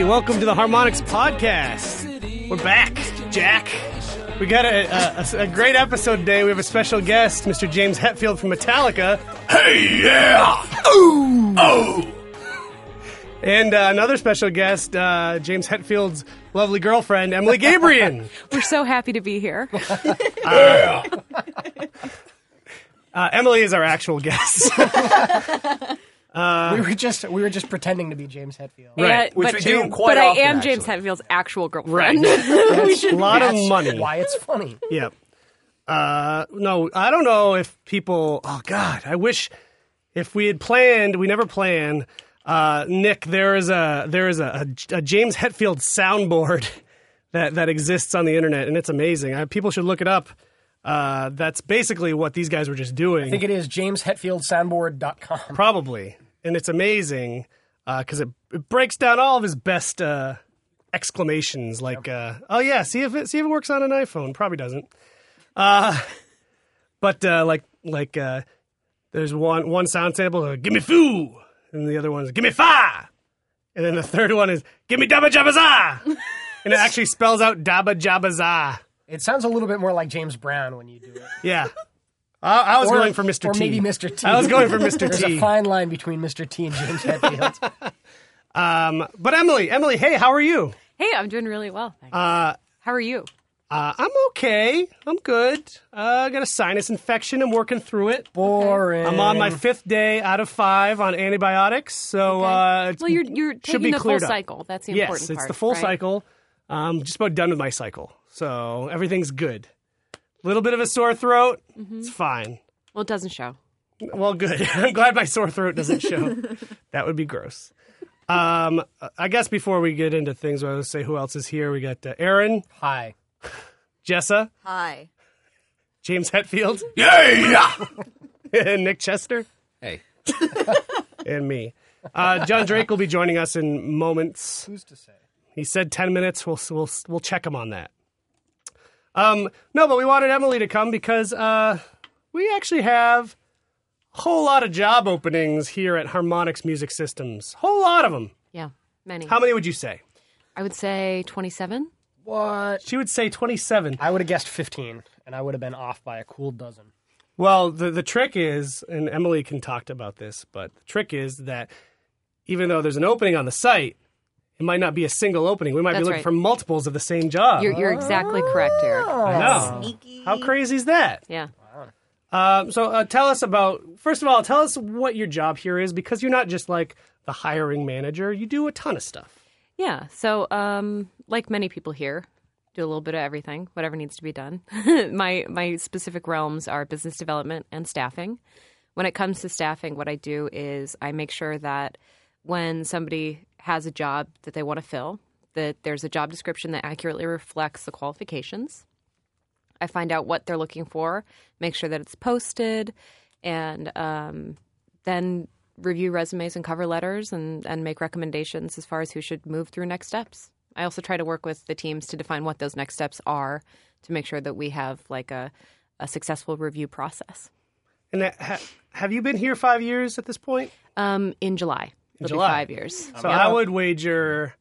everybody, welcome to the Harmonix Podcast. We're back, Jack. We got a, a, a great episode today. We have a special guest, Mr. James Hetfield from Metallica. Hey, yeah! Ooh! Oh! And uh, another special guest, uh, James Hetfield's lovely girlfriend, Emily Gabrian. We're so happy to be here. Uh, Emily is our actual guest. we were just we were just pretending to be James Hetfield. Right, Yeah, which but, we do quite but I am James actually. Hetfield's actual girlfriend. That's a lot of money. Why it's funny. Yep. Uh, no, I don't know if people. Oh God, I wish if we had planned. We never planned. Uh, Nick, there is a there is a, a, a James Hetfield soundboard that that exists on the internet, and it's amazing. I, people should look it up. Uh, that's basically what these guys were just doing. I think it is jameshetfieldsoundboard.com. Probably, and it's amazing because it, it breaks down all of his best uh, exclamations. Like, uh, "Oh yeah, see if it see if it works on an iPhone." Probably doesn't. Uh, but uh, like like uh, there's one one sound sample, uh, "Give me foo," and the other one's "Give me fa," and then the third one is "Give me dabba jabba za," and it actually spells out dabba jabba za. It sounds a little bit more like James Brown when you do it. Yeah. I, I was Or- going for Mr. T. Or T. maybe Mr. T. I was going for Mr. T. There's a fine line between Mr. T and James Hetfield. Um, but Emily, Emily, hey, how are you? hey, I'm doing really well. Thanks. Uh, How are you? Uh, I'm okay. I'm good. Uh, I got a sinus infection. I'm working through it. Boring. I'm on my fifth day out of five on antibiotics, so uh, it's, Well, you're you're should taking be the full up. cycle. That's the important thing. yes, it's the full right? cycle. I'm just about done with my cycle, so everything's good. Little bit of a sore throat. Mm-hmm. It's fine. Well, it doesn't show. Well, good. I'm glad my sore throat doesn't show. that would be gross. Um, I guess before we get into things, I will say who else is here. We got uh, Aaron, Hi. Jessa, Hi. James Hetfield, Yeah! and Nick Chester. Hey. and me. Uh, John Drake will be joining us in moments. Who's to say? He said ten minutes. We'll we'll we'll check him on that. Um, no, but we wanted Emily to come because uh, we actually have a whole lot of job openings here at Harmonix Music Systems. Whole lot of them. Yeah, many. How many would you say? I would say 27. What? She would say twenty-seven. I would have guessed 15, and I would have been off by a cool dozen. Well, the the trick is, and Emily can talk about this, but the trick is that even though there's an opening on the site, it might not be a single opening. We might That's be looking right. for multiples of the same job. You're you're exactly correct, Eric. I know. Sneaky. How crazy is that? Yeah. Um, so uh, tell us about, first of all, tell us what your job here is because you're not just like the hiring manager, you do a ton of stuff. Yeah. So, um, like many people here, do a little bit of everything, whatever needs to be done. my my specific realms are business development and staffing. When it comes to staffing, what I do is I make sure that when somebody has a job that they want to fill, that there's a job description that accurately reflects the qualifications. I find out what they're looking for, make sure that it's posted, and um, then review resumes and cover letters and, and make recommendations as far as who should move through next steps. I also try to work with the teams to define what those next steps are to make sure that we have like a, a successful review process. And that, ha, have you been here five years at this point? Um, in July, it'll July. be five years. So I would wager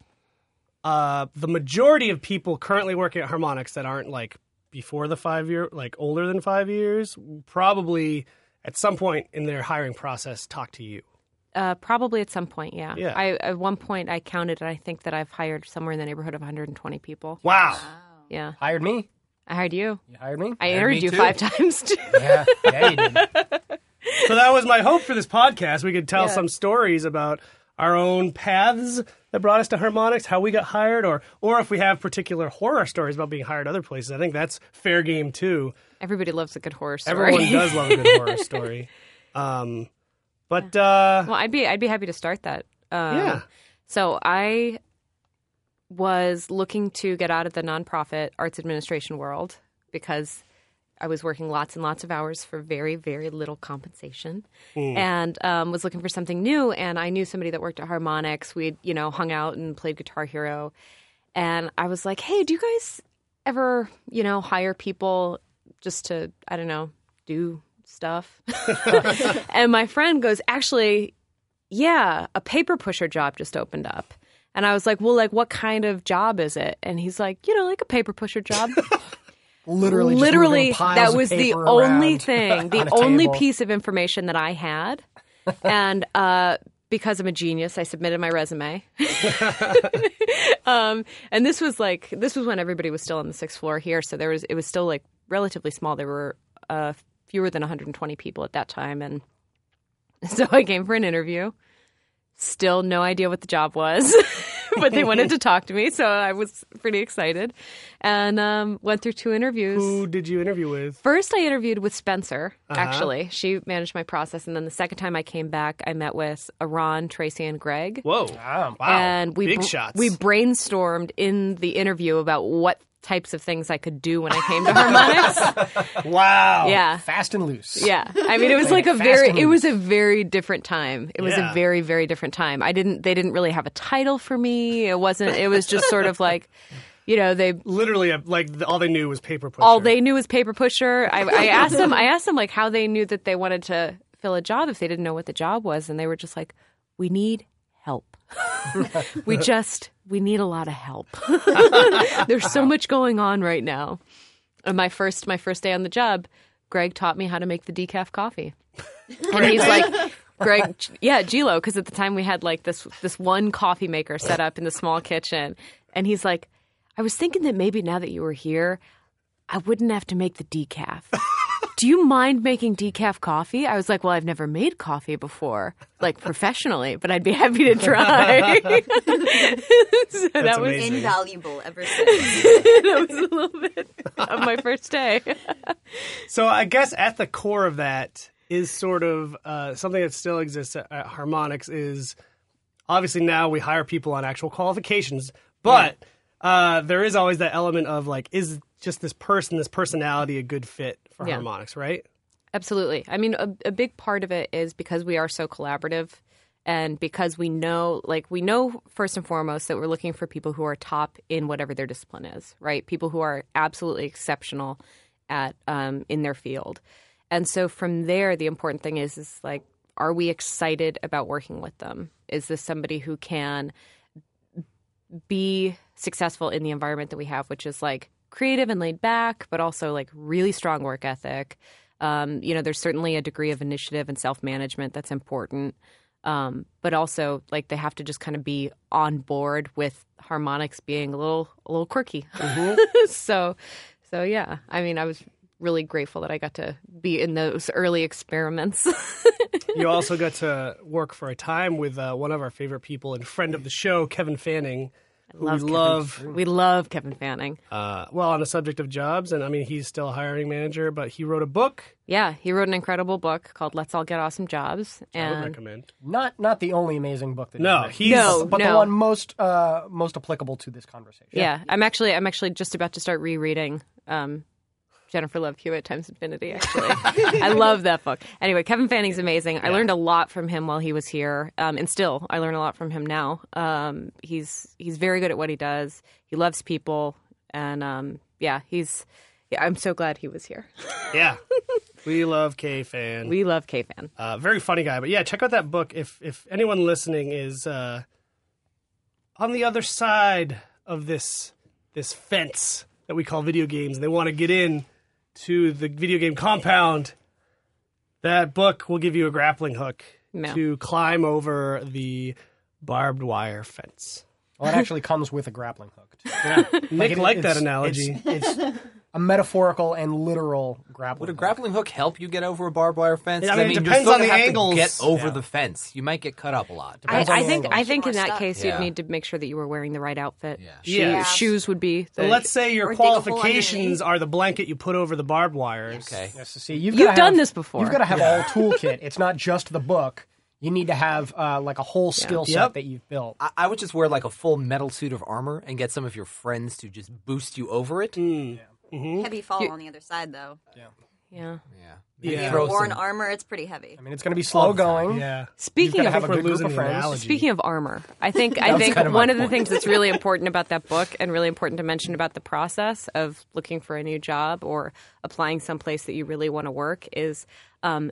uh, the majority of people currently working at Harmonix that aren't like before the five year, like older than five years, probably at some point in their hiring process talk to you. Uh, probably at some point, yeah. Yeah. I, at one point, I counted, and I think that I've hired somewhere in the neighborhood of 120 people. Wow. Yeah, Hired me? I hired you. You hired me? I Hired interviewed you too. five times. Too. yeah, yeah, you did. So that was my hope for this podcast. We could tell Yeah. some stories about our own paths that brought us to Harmonix, how we got hired, or or if we have particular horror stories about being hired other places. I think that's fair game too. Everybody loves a good horror story. Everyone does love a good horror story. Um, but uh, Well, I'd be I'd be happy to start that. Um, Yeah. So I was looking to get out of the nonprofit arts administration world because I was working lots and lots of hours for very very little compensation, and um, was looking for something new. And I knew somebody that worked at Harmonix. We'd you know hung out and played Guitar Hero, and I was like, hey, do you guys ever you know hire people just to I don't know do stuff? and my friend goes, actually, yeah, a paper pusher job just opened up. And I was like, well, like, what kind of job is it? And he's like, you know, like a paper pusher job. Literally, Literally, that was the only thing, the only table. piece of information that I had. and uh, because I'm a genius, I submitted my resume. um, and this was like this was when everybody was still on the sixth floor here, so there was it was still like relatively small. There were uh, fewer than 120 people at that time, and so I came for an interview. Still no idea what the job was, but they wanted to talk to me, so I was pretty excited, and um, went through two interviews. who did you interview with? First, I interviewed with Spencer, Uh-huh. actually. She managed my process. And then the second time I came back, I met with Eran, Tracy, and Greg. Whoa! Wow. Wow! And we, big br- shots. we brainstormed in the interview about what types of things I could do when I came to Harmonix. wow! yeah. Fast and loose. Yeah. I mean, it was like a Fast very, it was a very different time. It was Yeah. a very, very different time. I didn't, they didn't really have a title for me. It wasn't, it was just sort of like, you know, they Literally, like all they knew was paper pusher. all they knew was paper pusher. I, I asked them. I asked them like how they knew that they wanted to fill a job if they didn't know what the job was, and they were just like, "We need help. we just we need a lot of help. There's so much going on right now." And my first my first day on the job, Greg taught me how to make the decaf coffee, and he's like. Greg, yeah, Gilo, because at the time we had like this this one coffee maker set up in the small kitchen, and he's like, I was thinking that maybe now that you were here, I wouldn't have to make the decaf. Do you mind making decaf coffee? I was like, well, I've never made coffee before, like professionally, but I'd be happy to try. so that was amazing. Invaluable ever since. that was a little bit of my first day. So I guess at the core of that is sort of uh, something that still exists at, at Harmonix is obviously now we hire people on actual qualifications, but uh, there is always that element of like, is just this person, this personality a good fit for Yeah. Harmonix, right? Absolutely. I mean, a, a big part of it is because we are so collaborative and because we know, like, we know first and foremost that we're looking for people who are top in whatever their discipline is, right? People who are absolutely exceptional at um, in their field. And so from there, the important thing is, is like, are we excited about working with them? Is this somebody who can be successful in the environment that we have, which is like creative and laid back, but also like really strong work ethic. Um, you know, there's certainly a degree of initiative and self management that's important. Um, but also like they have to just kind of be on board with Harmonix being a little a little quirky. so so yeah. I mean I was really grateful that I got to be in those early experiments. You also got to work for a time with uh, one of our favorite people and friend of the show, Kevin Fanning. Who love we Kevin. love. we love Kevin Fanning. Uh, well, on the subject of jobs, and I mean, he's still a hiring manager, but he wrote a book Yeah, he wrote an incredible book called Let's All Get Awesome Jobs. I would recommend. Not not the only amazing book that No, you've he's- No, but the one most uh, most applicable to this conversation. Yeah, I'm actually I'm actually just about to start rereading um, Jennifer Love Hewitt Times Infinity. Actually, I love that book. Anyway, Kevin Fanning's amazing. I learned a lot from him while he was here, um, and still I learn a lot from him now. Um, he's he's very good at what he does. He loves people, and um, yeah, he's. Yeah, I'm so glad he was here. Yeah. we love K Fan. We love K Fan. Uh, very funny guy. But yeah, check out that book if if anyone listening is uh, on the other side of this this fence that we call video games and they want to get in to the video game compound. That book will give you a grappling hook Yeah. to climb over the barbed wire fence. Well, it actually comes with a grappling hook. too. Yeah, Nick it- liked that analogy. It's, it's a metaphorical and literal grappling. Would a hook. grappling hook help you get over a barbed wire fence? I mean, it you're depends still on the have to angles. get over Yeah. the fence. You might get cut up a lot. I, I think I think in that stuff. case Yeah. you'd need to make sure that you were wearing the right outfit. Yeah. Shoe- Yeah. Shoes would be. The, So let's say your Or dig a hole qualifications are the blanket you put over the barbed wires. Okay. Yes, see, you've, You've gotta done have- this before. You've got to have all toolkit. It's not just the book. You need to have uh, like a whole skill set Yep. that you've built. I, I would just wear like a full metal suit of armor and get some of your friends to just boost you over it. Heavy fall on the other side, though. yeah. Yeah. Yeah. Throw Worn armor, it's pretty heavy. I mean, it's going to be slow going. Yeah. Speaking of have a We're good group losing of friends. analogy. Speaking of armor, I think I think kind of my one of the point. things that's really important about that book and really important to mention about the process of looking for a new job or applying someplace that you really want to work is um,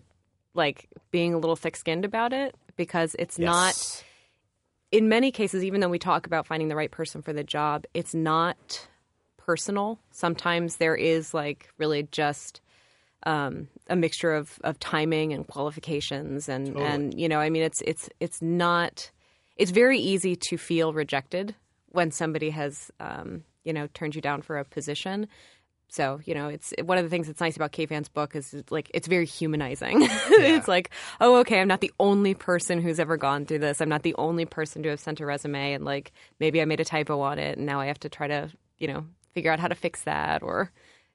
like being a little thick-skinned about it because it's not in many cases, even though we talk about finding the right person for the job, it's not personal. Sometimes there is like really just um, a mixture of, of timing and qualifications, and and you know, I mean, it's it's it's not. It's very easy to feel rejected when somebody has um, you know turned you down for a position. So you know, it's one of the things that's nice about K-Fan's book is like it's very humanizing. it's like, oh, okay, I'm not the only person who's ever gone through this. I'm not the only person to have sent a resume, and like maybe I made a typo on it, and now I have to try to you know figure out how to fix that, or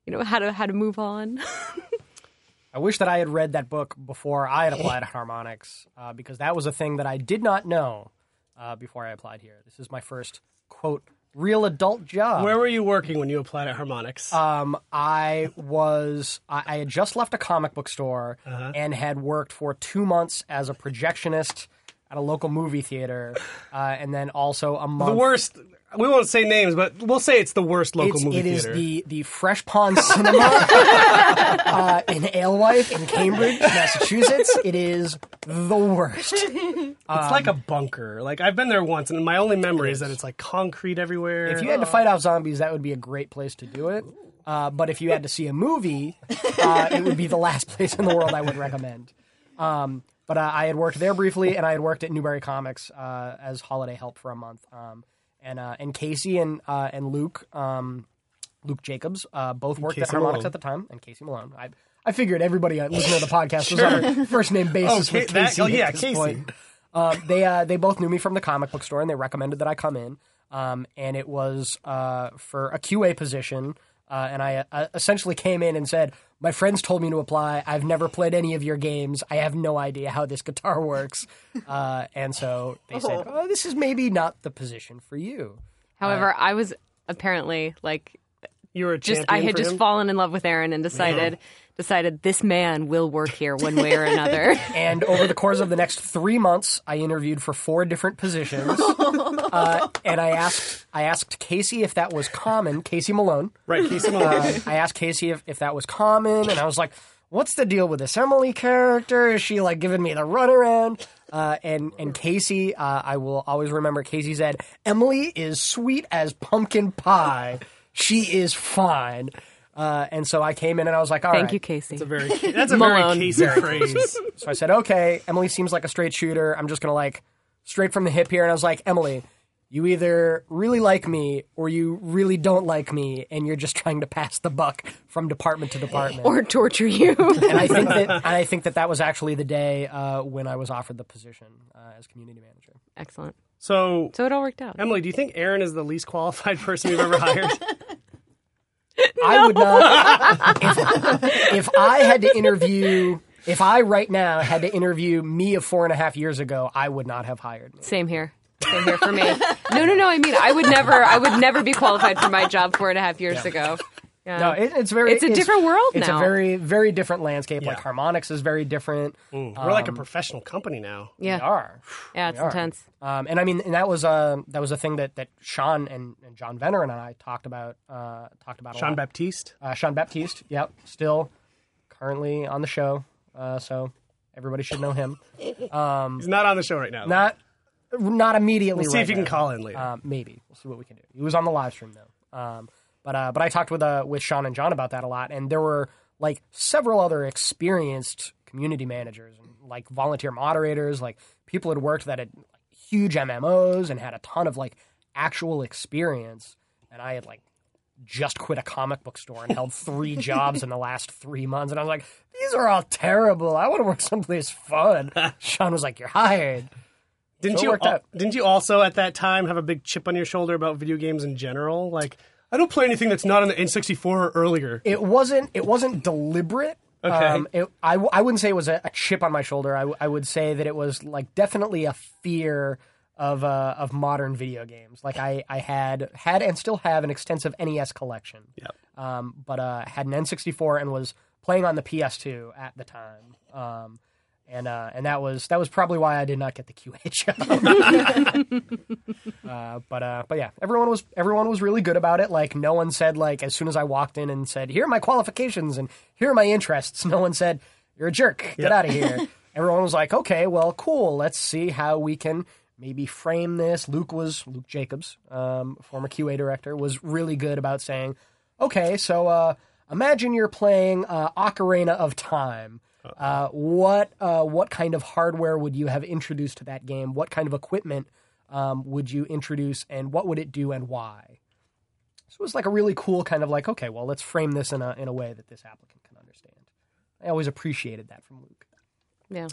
you know how to how to move on. I wish that I had read that book before I had applied at Harmonix uh, because that was a thing that I did not know uh, before I applied here. This is my first quote real adult job. Where were you working when you applied at Harmonix? Um, I was I, I had just left a comic book store Uh-huh. and had worked for two months as a projectionist at a local movie theater, uh, and then also a month. the worst. We won't say names, but we'll say it's the worst local It's, movie it is theater. the the Fresh Pond Cinema uh, in Alewife in Cambridge, Massachusetts. It is the worst. it's like a bunker. Like I've been there once, and my only memory is that it's like concrete everywhere. If you had to fight off zombies, that would be a great place to do it. Uh, but if you had to see a movie, uh, it would be the last place in the world I would recommend. Um, but uh, I had worked there briefly, and I had worked at Newbury Comics uh, as holiday help for a month. Um, and uh, and Casey and uh, and Luke, um, Luke Jacobs, uh, both worked at Casey Harmonix Malone. at the time, and Casey Malone. I I figured everybody uh, listening to the podcast was on a first name basis Oh, with that- Casey. oh, at yeah, Casey. point. Um, they uh, they both knew me from the comic book store, and they recommended that I come in. Um, and it was uh, for a QA position. Uh, and I uh, essentially came in and said, "My friends told me to apply. I've never played any of your games. I have no idea how this guitar works." Uh, and so they said, "Oh, this is maybe not the position for you." However, I was apparently like you were a just I had just him? fallen in love with Aaron and decided decided this man will work here one way or another. And over the course of the next three months, I interviewed for four different positions. uh, and I asked I asked Casey if that was common. Casey Malone. right, Casey Malone. Uh, I asked Casey if, if that was common, and I was like, "What's the deal with this Emily character? Is she like giving me the runaround?" Uh, and and Casey, uh, I will always remember. Casey said, "Emily is sweet as pumpkin pie. She is fine." Uh, and so I came in and I was like, "All Thank right." you, Casey. That's a very that's a Malone. very Casey phrase. So I said, "Okay." Emily seems like a straight shooter. I'm just gonna like straight from the hip here. And I was like, "Emily." You either really like me or you really don't like me, and you're just trying to pass the buck from department to department. or torture you. and I think that and I think that that was actually the day uh, when I was offered the position uh, as community manager. Excellent. So, So it all worked out. Emily, do you think Aaron is the least qualified person you've ever hired? I would not if, if I had to interview. If I right now had to interview me of four and a half years ago, I would not have hired me. Same here. Same here for me. No, no, no. I mean, I would never. I would never be qualified for my job four and a half years ago. Yeah. No, it, it's very. It's a different world It's now. a very, very different landscape. Yeah. Like Harmonix is very different. We're like a professional company now. yeah. They are. Yeah, it's They intense. Um, and I mean, and that was uh, that was a thing that, that Sean and, and John Venner and I talked about. Uh, talked about a Sean lot. Baptiste. Uh, Sean Baptiste, yep, still currently on the show, uh, so everybody should know him. He's not on the show right now. Not, not immediately. We'll see right if you can call in later. Uh, maybe we'll see what we can do. He was on the live stream though, um, but uh, but I talked with uh, with Sean and John about that a lot, and there were like several other experienced community managers and like volunteer moderators, like people had worked that had like, huge MMOs and had a ton of like actual experience, and I had like just quit a comic book store and held three jobs in the last three months. And I was like, these are all terrible. I want to work someplace fun. Sean was like, you're hired. Didn't So you? al- Didn't you also at that time have a big chip on your shoulder about video games in general? Like, I don't play anything that's not on the N64 or earlier. It wasn't. It wasn't deliberate. Okay. Um, it, I, w- I wouldn't say it was a, a chip on my shoulder. I, w- I would say that it was like definitely a fear of uh, of modern video games. Like I, I had had and still have an extensive NES collection. Yep. Um, but uh, had an N64 and was playing on the PS2 at the time. Um, and uh, and that was that was probably why I did not get the QA job. uh, but uh, but yeah, everyone was everyone was really good about it. Like no one said like as soon as I walked in and said here are my qualifications and here are my interests. No one said you're a jerk. Get Yep. out of here. everyone was like okay, well, cool. Let's see how we can maybe frame this. Luke was Luke Jacobs, um, former QA director, was really good about saying, okay, so uh, imagine you're playing uh, Ocarina of Time. Uh, what uh, what kind of hardware would you have introduced to that game? What kind of equipment um, would you introduce, and what would it do, and why? So it was like a really cool kind of like, okay, well, let's frame this in a in a way that this applicant can understand. I always appreciated that from Luke. Yeah.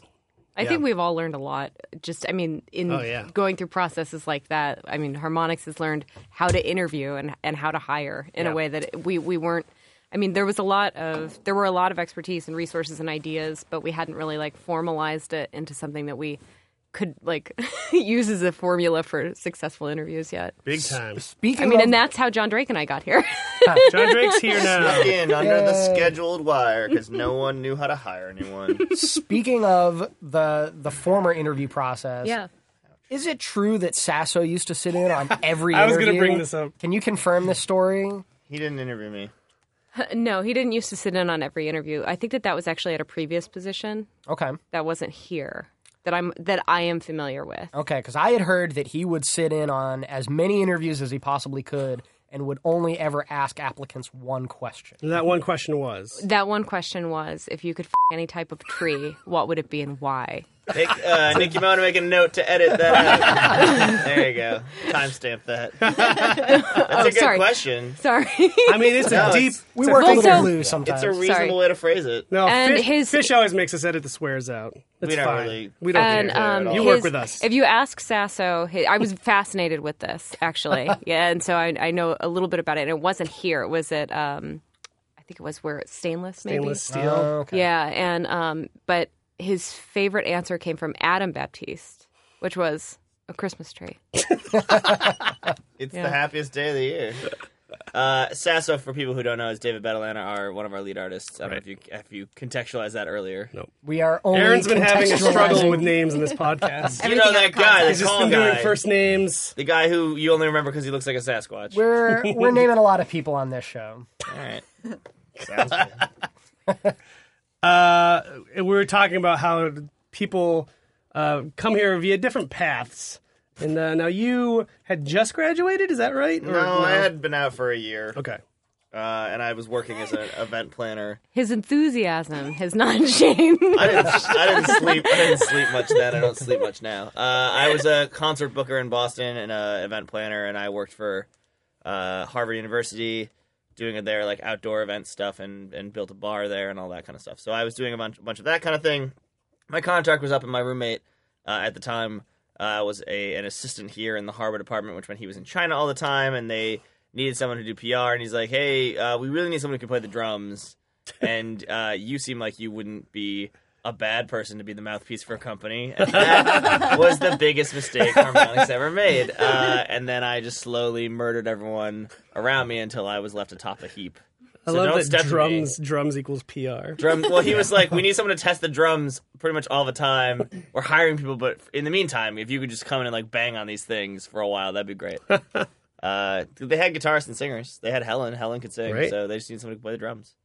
I think we've all learned a lot. Just, I mean, in Oh, yeah. going through processes like that, I mean, Harmonix has learned how to interview and, and how to hire in Yeah. a way that we, we weren't. I mean, there was a lot of there were a lot of expertise and resources and ideas, but we hadn't really like formalized it into something that we could like use as a formula for successful interviews yet. Big time. Speaking I mean, of, and that's how John Drake and I got here. Ah, John Drake's here now. in under the scheduled wire because no one knew how to hire anyone. speaking of the the former interview process, yeah. Is it true that Sasso used to sit in on every I was gonna interview? bring this up. Can you confirm this story? He didn't interview me. no, he didn't used to sit in on every interview. I think that that was actually at a previous position Okay. that wasn't here that I'm that I am familiar with. Okay, because I had heard that he would sit in on as many interviews as he possibly could and would only ever ask applicants one question. And That one question was. That one question was if you could f- any type of tree, what would it be and why? Nick, uh, Nick, you might want to make a note to edit that out. there you go. Timestamp that. That's a good sorry. question. Sorry. I mean, it's No, a deep. it's- We it's work a little Also- blue sometimes. It's a reasonable Sorry. way to phrase it. No, And fish, his- fish always makes us edit the swears out. It's We don't fine. really- We don't and care. um, You work with us. If you ask Sasso, hi- I was fascinated with this actually. yeah, and so I, I know a little bit about it. And it wasn't here. It was at um, I think it was where stainless, maybe. Stainless steel. Oh, okay. Yeah, and um, but his favorite answer came from Adam Baptiste, which was a Christmas tree. It's Yeah. the happiest day of the year. Uh, Sasso, for people who don't know, is David Betalana, our one of our lead artists. I don't know if you if you contextualized that earlier. No. We are only Aaron's been having a struggle contextualizing- with names in this podcast. You know that guy, that He's just tall been doing guy, first names. the guy who you only remember because he looks like a Sasquatch. We're we're naming a lot of people on this show. All right. Sounds good. Uh, we were talking about how people uh, come here via different paths. And uh, now you had just graduated, is that right? Or No, I had been out for a year, Okay. uh, and I was working as an event planner. His enthusiasm has not changed. I didn't, I didn't sleep. I didn't sleep much then. I don't sleep much now. Uh, I was a concert booker in Boston and an event planner, and I worked for uh, Harvard University, doing their like outdoor event stuff, and and built a bar there and all that kind of stuff. So I was doing a bunch, bunch of that kind of thing. My contract was up, and my roommate uh, at the time uh, was a an assistant here in the Harbor department, which meant he was in China all the time, and they needed someone to do PR. And he's like, "Hey, uh, we really need someone who can play the drums." and uh, you seem like you wouldn't be a bad person to be the mouthpiece for a company. And that was the biggest mistake Harmonix ever made. Uh, and then I just slowly murdered everyone around me until I was left atop a heap. I So love don't that step drums drums equals PR. Drum. Well, he was like, we need someone to test the drums pretty much all the time. We're hiring people, but in the meantime, if you could just come in and like bang on these things for a while, that'd be great. uh, they had guitarists and singers. They had Helen. Helen could sing, Right. so they just need someone to play the drums.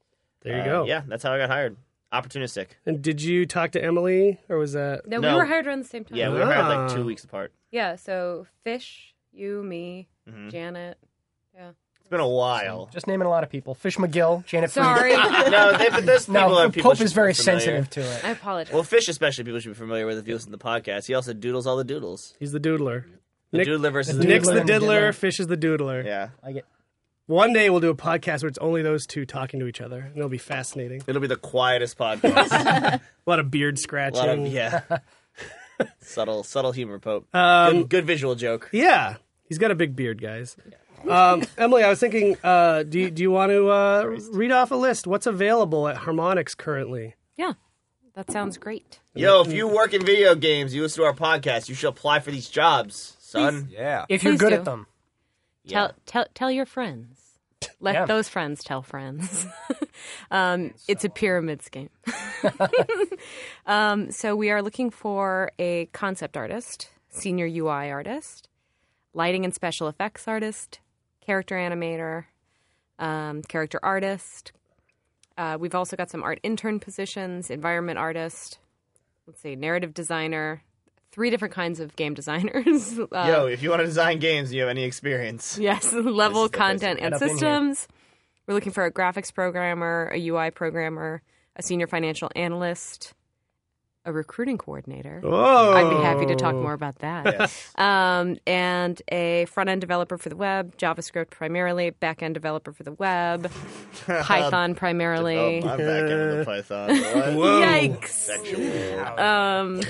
There you Uh, go. Yeah, that's how I got hired. Opportunistic. And did you talk to Emily, or was that? no, No. we were hired around the same time. Yeah, we were hired like Ah. two weeks apart. Yeah, so Fish, you, me, Mhm. Janet. It's been a while. Just naming a lot of people. Fish McGill, Janet. Fried. Sorry, I no, they, but there's people No, that people Pope should is very be familiar. sensitive to it. I apologize. Well, Fish especially people should be familiar with if you listen to the podcast. He also doodles all the doodles. He's the doodler. The Nick- doodler versus the the Nick's the Doodler and diddler, diddler. Fish is the doodler. Yeah. I get. One day we'll do a podcast where it's only those two talking to each other, and it'll be fascinating. It'll be the quietest podcast. A lot of beard A scratching. lot of yeah. subtle, subtle humor, Pope. Um, good, good visual joke. Yeah, he's got a big beard, guys. Um, Emily, I was thinking, uh, do you, do you want to uh, read off a list? What's available at Harmonix currently? Yeah, that sounds great. Yo, if you work in video games, you listen to our podcast, you should apply for these jobs, son. Yeah. If you're Please good do. at them. Yeah. Tell tell tell your friends. Let Yeah. those friends tell friends. um, it's a pyramid scheme. um, so we are looking for a concept artist, senior UI artist, lighting and special effects artist, character animator, um, character artist. Uh, we've also got some art intern positions, environment artist. Let's see, narrative designer. Three different kinds of game designers. Uh, Yo, if you want to design games, you have any experience. Yes, level content and get up in here. systems. We're looking for a graphics programmer, a UI programmer, a senior financial analyst, a recruiting coordinator. Oh, I'd be happy to talk more about that. Yes. Um, and a front end developer for the web, JavaScript primarily, back end developer for the web, Python primarily. Oh, I'm back into the Python. What? Yikes. Sexual. Um,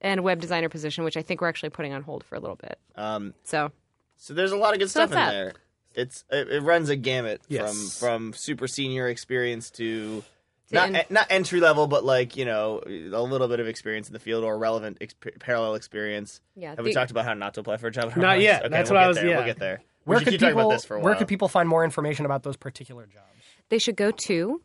and a web designer position, which I think we're actually putting on hold for a little bit. Um, So so there's a lot of good So stuff in that. there. It's it, it runs a gamut Yes. from from super senior experience to. To Not, en- not entry level, but like you know, a little bit of experience in the field or relevant ex- parallel experience. Yeah, Have we talked about how not to apply for a job? Not yet. Okay, That's we'll what I get was- There. yeah. We'll get there. Where we could people about this for a. Where could people find more information about those particular jobs? they should go to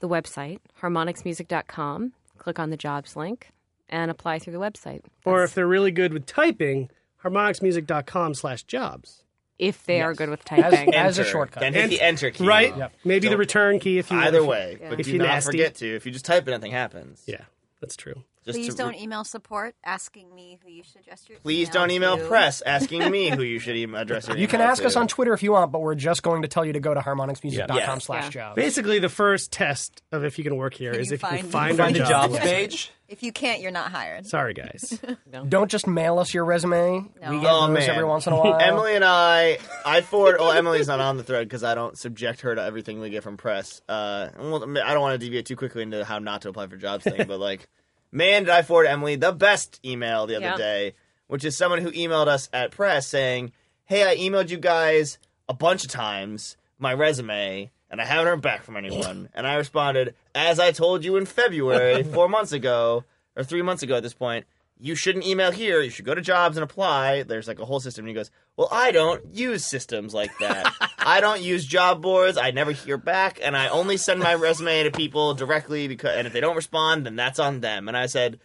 the website, harmonixmusic.com, click on the jobs link, and apply through the website. Or That's- if they're really good with typing, harmonixmusic.com slash jobs. if they are good with typing. As a Enter. shortcut. Then hit the enter key. Right? Yep. Maybe the Don't- return key if you Either if you- way, but If do you not nasty. forget to. If you just type it, nothing happens. Yeah, that's true. Just Please to- don't email support asking me who you should address your Please don't email to. press asking me who you should email address your You can email ask us to. on Twitter if you want, but we're just going to tell you to go to harmonixmusic.com Yeah. slash jobs. Basically, the first test of if you can work here Can is you if you can find- find, Find our the job. jobs page. If you can't, you're not hired. Sorry, guys. Don't just mail us your resume. No. We get Oh those man! every once in a while. Emily and I, I forward. Well, Emily's not on the thread because I don't subject her to everything we get from press. Uh, well, I don't want to deviate too quickly into how not to apply for jobs thing, but like, man, did I forward Emily the best email the other Yeah. day, which is someone who emailed us at press saying, "Hey, I emailed you guys a bunch of times my resume." And I haven't heard back from anyone. And I responded, as I told you in February, four months ago, or three months ago at this point, you shouldn't email here. You should go to jobs and apply. There's like a whole system. And he goes, Well, I don't use systems like that. I don't use job boards. I never hear back. And I only send my resume to people directly because, and if they don't respond, then that's on them. And I said,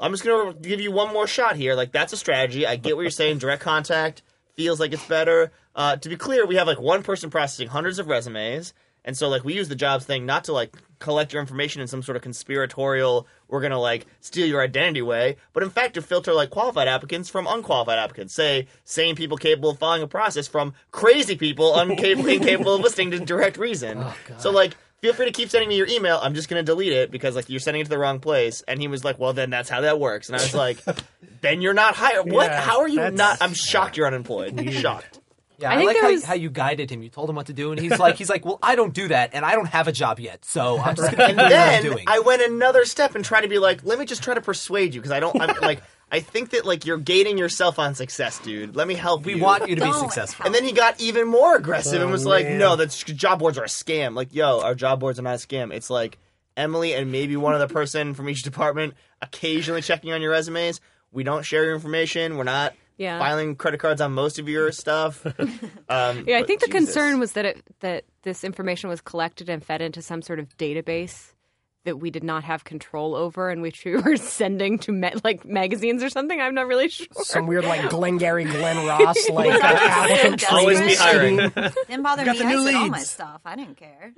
I'm just going to give you one more shot here. Like, that's a strategy. I get what you're saying. Direct contact feels like it's better. Uh, to be clear, we have like one person processing hundreds of resumes. And so, like, we use the jobs thing not to like collect your information in some sort of conspiratorial, we're gonna like steal your identity way, but in fact to filter like qualified applicants from unqualified applicants. Say sane people capable of following a process from crazy people uncapable, incapable of listening to direct reason. Oh, so like. Feel free to keep sending me your email. I'm just gonna delete it because like you're sending it to the wrong place. And he was like, "Well, then that's how that works." And I was like, "Then you're not hired. What? Yeah, how are you that's- not? I'm shocked you're unemployed. shocked." Yeah, I I, think like how, was- how you guided him. You told him what to do, and he's like, he's like, well, I don't do that, and I don't have a job yet, so I'm just gonna And keep doing what I'm then doing. I went another step and tried to be like, let me just try to persuade you because I don't. I'm like, I think that like you're gating yourself on success, dude. Let me help we you. want you to be Don't successful. And then he got even more aggressive and Oh, was like, man. "No, that's job boards are a scam." Like, yo, our job boards are not a scam. It's like Emily and maybe one other person from each department occasionally checking on your resumes. We don't share your information. We're not Yeah. filing credit cards on most of your stuff. Um, Yeah, I think the Jesus. concern was that it, that this information was collected and fed into some sort of database that we did not have control over, and which we were sending to ma- like magazines or something. I'm not really sure. Some weird like Glengarry Glen Ross like uh, applicant Always be hiring. Didn't bother Got me. the I new said all my stuff. I didn't care.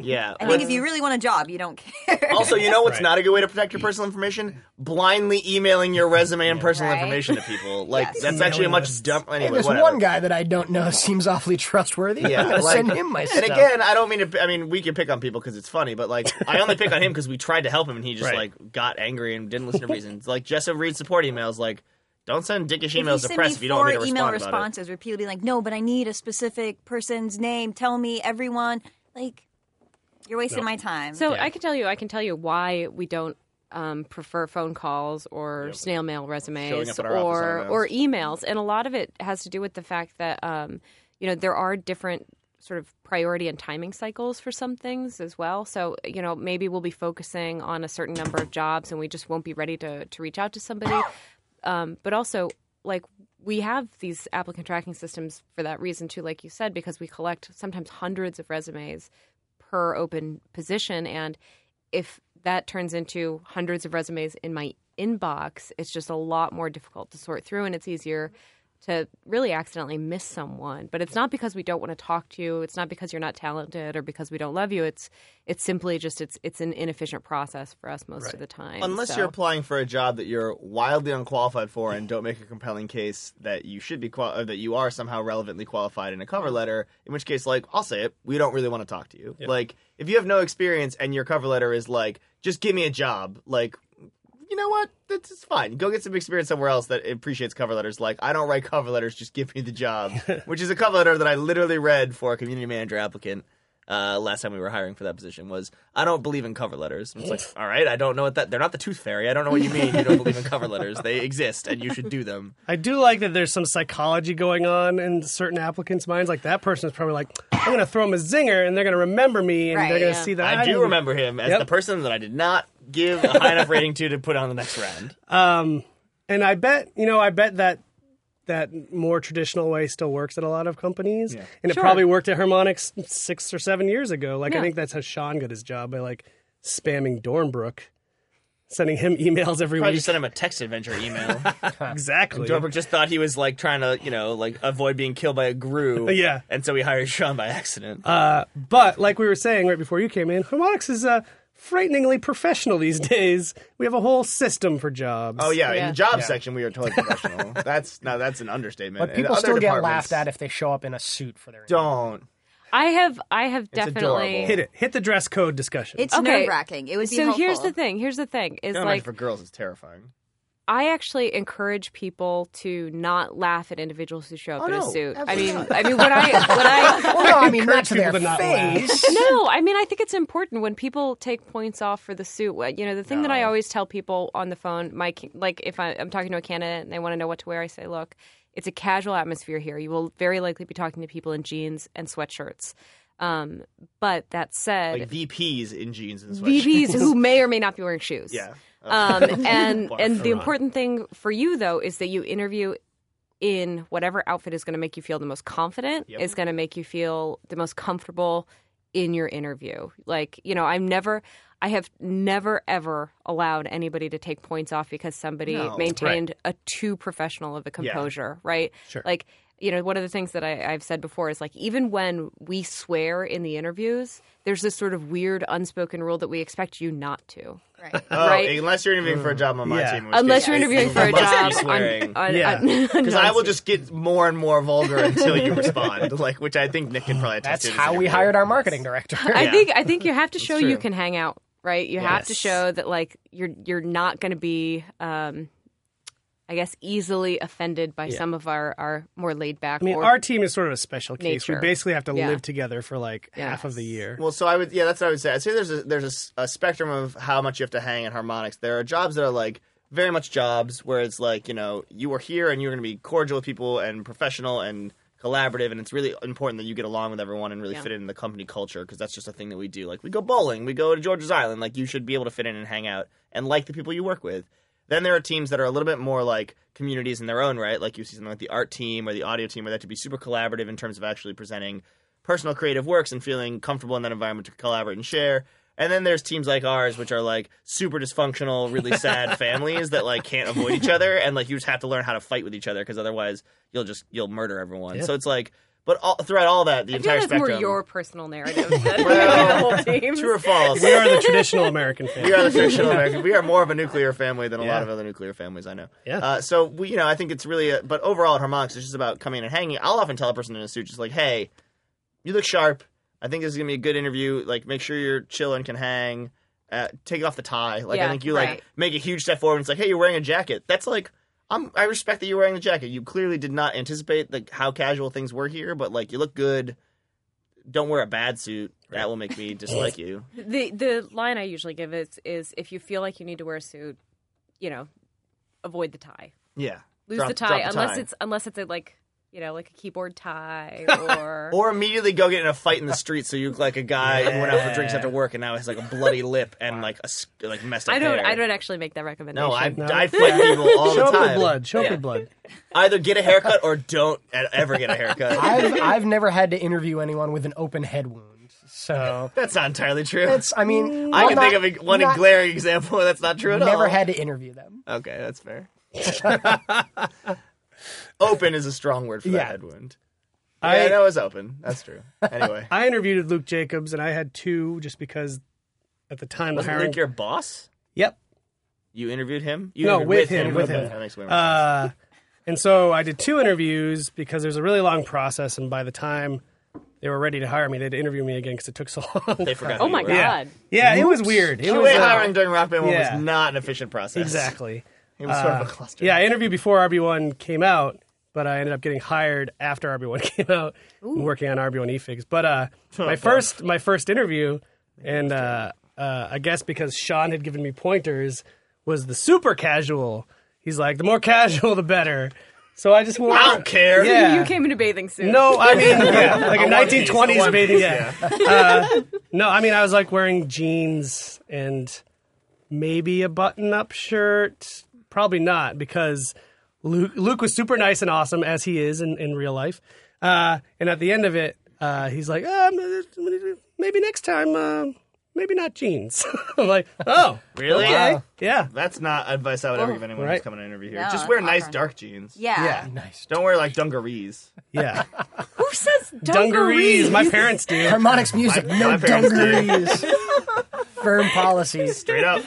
yeah. I think if you really want a job, you don't care. Also, you know what's Right. not a good way to protect your personal information? Blindly emailing your resume and personal Right. information to people. Like Yes. that's actually a much lists. dumb. Anyway, Hey, this whatever. one guy that I don't know seems awfully trustworthy. Yeah, I'm gonna like- send him my And stuff. again, I don't mean to. I mean, we can pick on people because it's funny, but like, I only pick on him because we tried to help him and he just Right. like got angry and didn't listen to reasons. Like, Jessup reads support emails. Like, Don't send dickish If you emails to send press me if you don't four want me to email respond about it. responses repeatedly like, no, but I need a specific person's name. Tell me everyone. Like, you're wasting my time. So I can tell you, I can tell you why we don't um, prefer phone calls or snail mail Showing resumes up at our office or unannounced. or emails, and a lot of it has to do with the fact that um, you know there are different sort of priority and timing cycles for some things as well. So you know maybe we'll be focusing on a certain number of jobs, and we just won't be ready to to reach out to somebody. Um, but also, like we have these applicant tracking systems for that reason too, like you said, because we collect sometimes hundreds of resumes per open position, and if that turns into hundreds of resumes in my inbox, it's just a lot more difficult to sort through, and it's easier to really accidentally miss someone. But it's not because we don't want to talk to you. It's not because you're not talented or because we don't love you. It's it's simply just it's it's an inefficient process for us most of the time. Unless So- you're applying for a job that you're wildly unqualified for and don't make a compelling case that you should be qual- or that you are somehow relevantly qualified in a cover letter, in which case, like, I'll say it, we don't really want to talk to you. Like, if you have no experience and your cover letter is like, just give me a job, like, you know what? That's it's fine. Go get some experience somewhere else that appreciates cover letters. Like, I don't write cover letters, just give me the job, which is a cover letter that I literally read for a community manager applicant uh, last time we were hiring for that position was I don't believe in cover letters. And it's like, all right, I don't know what that. They're not the tooth fairy. I don't know what you mean. You don't believe in cover letters. They exist, and you should do them. I do like that there's some psychology going on in certain applicants' minds. Like that person is probably like, I'm going to throw him a zinger, and they're going to remember me, and Right, they're going to yeah. see that I do remember him as Yep. the person that I did not give a high enough rating to to put on the next round. Um, and I bet you know, I bet that that more traditional way still works at a lot of companies, and it probably worked at Harmonix six or seven years ago. Like I think that's how Sean got his job by like spamming Dornbrook, sending him emails every Probably week. just sent him a text adventure email. exactly. Dornbrook just thought he was like trying to, you know, like avoid being killed by a grue. Yeah. And so he hired Sean by accident. Uh, but like we were saying right before you came in, Harmonix is uh, frighteningly professional these days. We have a whole system for jobs. oh yeah, in Yeah. the job section we are totally professional. that's no, that's an understatement. But In people other still get departments, laughed at if they show up in a suit for their. Don't. I have I have definitely adorable. hit it. Hit the dress code discussion. it's Okay. nerve wracking. It would be so helpful. here's the thing. Here's the thing. Is Can I like imagine for girls, it's terrifying. I actually encourage people to not laugh at individuals who show up Oh, in a no, suit. I mean, not. I mean, what I what I Well, no, I mean not encourage to their people to not laugh. face. no, I mean, I think it's important when people take points off for the suit. What- You know, the thing that I always tell people on the phone, my like, if I, I'm talking to a candidate and they want to know what to wear, I say, look, it's a casual atmosphere here. You will very likely be talking to people in jeans and sweatshirts. Um, but that said, Like VPs in jeans and sweatshirts. VPs who may or may not be wearing shoes. Yeah. Um, and and the important thing for you though is that you interview in whatever outfit is going to make you feel the most confident, Yep. is going to make you feel the most comfortable in your interview. Like, you know, I'm never I have never ever allowed anybody to take points off because somebody No. maintained a too professional of a composure, right? Sure. Like, you know, one of the things that I, I've said before is like even when we swear in the interviews, there's this sort of weird unspoken rule that we expect you not to. Right. Oh, Right. unless you're interviewing for a job on my Yeah. team. Unless case you're interviewing you for a must be job swearing. on, on, Yeah. Because I will just get more and more vulgar until you respond, like which I think Nick can probably attest That's to. in how we hired our marketing director. I Yeah. think I think you have to show you can hang out, right? You have to show that like you're you're not going to be, um, I guess, easily offended by some of our, our more laid back. I mean, our team is sort of a special case. Nature. We basically have to Yeah. live together for like half of the year. Well, so I would, yeah, that's what I would say. I'd say there's a there's a s- a, spectrum of how much you have to hang in Harmonix. There are jobs that are like very much jobs where it's like you know you are here and you're going to be cordial with people and professional and collaborative, and it's really important that you get along with everyone and really Yeah. fit in the company culture because that's just a thing that we do. Like we go bowling, we go to George's Island. Like you should be able to fit in and hang out and like the people you work with. Then there are teams that are a little bit more like communities in their own right. Like you see something like the art team or the audio team, where they have to be super collaborative in terms of actually presenting personal creative works and feeling comfortable in that environment to collaborate and share. And then there's teams like ours, which are like super dysfunctional, really sad families that like can't avoid each other, and like you just have to learn how to fight with each other because otherwise you'll just you'll murder everyone. So it's like, but all, throughout all that, the I feel entire spectrum. more spectrum. your personal narrative than the Well, whole team. True or false? we are the traditional American family. We are the traditional American. We are more of a nuclear family than a Yeah. lot of other nuclear families I know. Yeah. Uh, so we, you know, I think it's really. A, but overall, at Harmonix, it's just about coming and hanging. I'll often tell a person in a suit, just like, "Hey, you look sharp. I think this is gonna be a good interview. Like, make sure you're chill and can hang. Uh, take off the tie. Like, I Yeah, think you like right. make a huge step forward. And it's like, hey, you're wearing a jacket. That's like." I'm, I respect that you're wearing the jacket. You clearly did not anticipate like how casual things were here, but like you look good. Don't wear a bad suit. That will make me dislike you. The the line I usually give is is if you feel like you need to wear a suit, you know, avoid the tie. Yeah. Lose Drop- the tie the unless tie. it's unless it's a, like you know like a keyboard tie or Or immediately go get in a fight in the street so you look like a guy who went out for drinks after work and now has like a bloody lip and like a s- like messed up I don't hair. I don't actually make that recommendation. No, I No? I fight people all Show the up time. your blood. Show up Yeah. your blood. Either get a haircut or don't e- ever get a haircut. I've I've never had to interview anyone with an open head wound, so That's not entirely true. it's. I mean, I I'm can not- think of a, one not- glaring example where that's not true at all. Never had to interview them. Okay, that's fair. open is a strong word for that head wound. I- yeah, that was open. That's true. Anyway, I interviewed with Luke Jacobs, and I had two just because at the time the wasn't hiring. Luke your boss? Yep. You interviewed him? You No, interviewed with him, with Okay, him. That makes way more sense. Uh, and so I did two interviews because there's a really long process, and by the time they were ready to hire me, they had to interview me again because it took so long. They forgot. Oh my god. yeah, it was weird. It was QA uh, hiring during Rock Band 1 yeah. was not an efficient process. exactly. It was sort of a cluster. Yeah, I interviewed before RB1 came out, but I ended up getting hired after RB1 came out, and working on RB1 eFigs. But uh, my first my first interview, and uh, uh, I guess because Sean had given me pointers, was the super casual. He's like, the more casual, the better. So I just wore. I don't care. Yeah. You came in a bathing suit. No, I mean, yeah, like a one 1920s bathing. piece, Yeah. Uh, no, I mean, I was like wearing jeans and maybe a button-up shirt. Probably not because Luke, Luke was super nice and awesome as he is in, in real life. Uh, and at the end of it, uh, he's like, um, maybe next time, uh, maybe not jeans. I'm like, oh, Really? okay, Wow. yeah. That's not advice I would ever give anyone right. who's coming to interview here. No, Just wear nice awkward. dark jeans. Yeah. Yeah, Nice. Don't wear like dungarees. yeah. Who says Dungarees. My parents do. Harmonix music, My- no my dungarees. Firm policies. Straight up.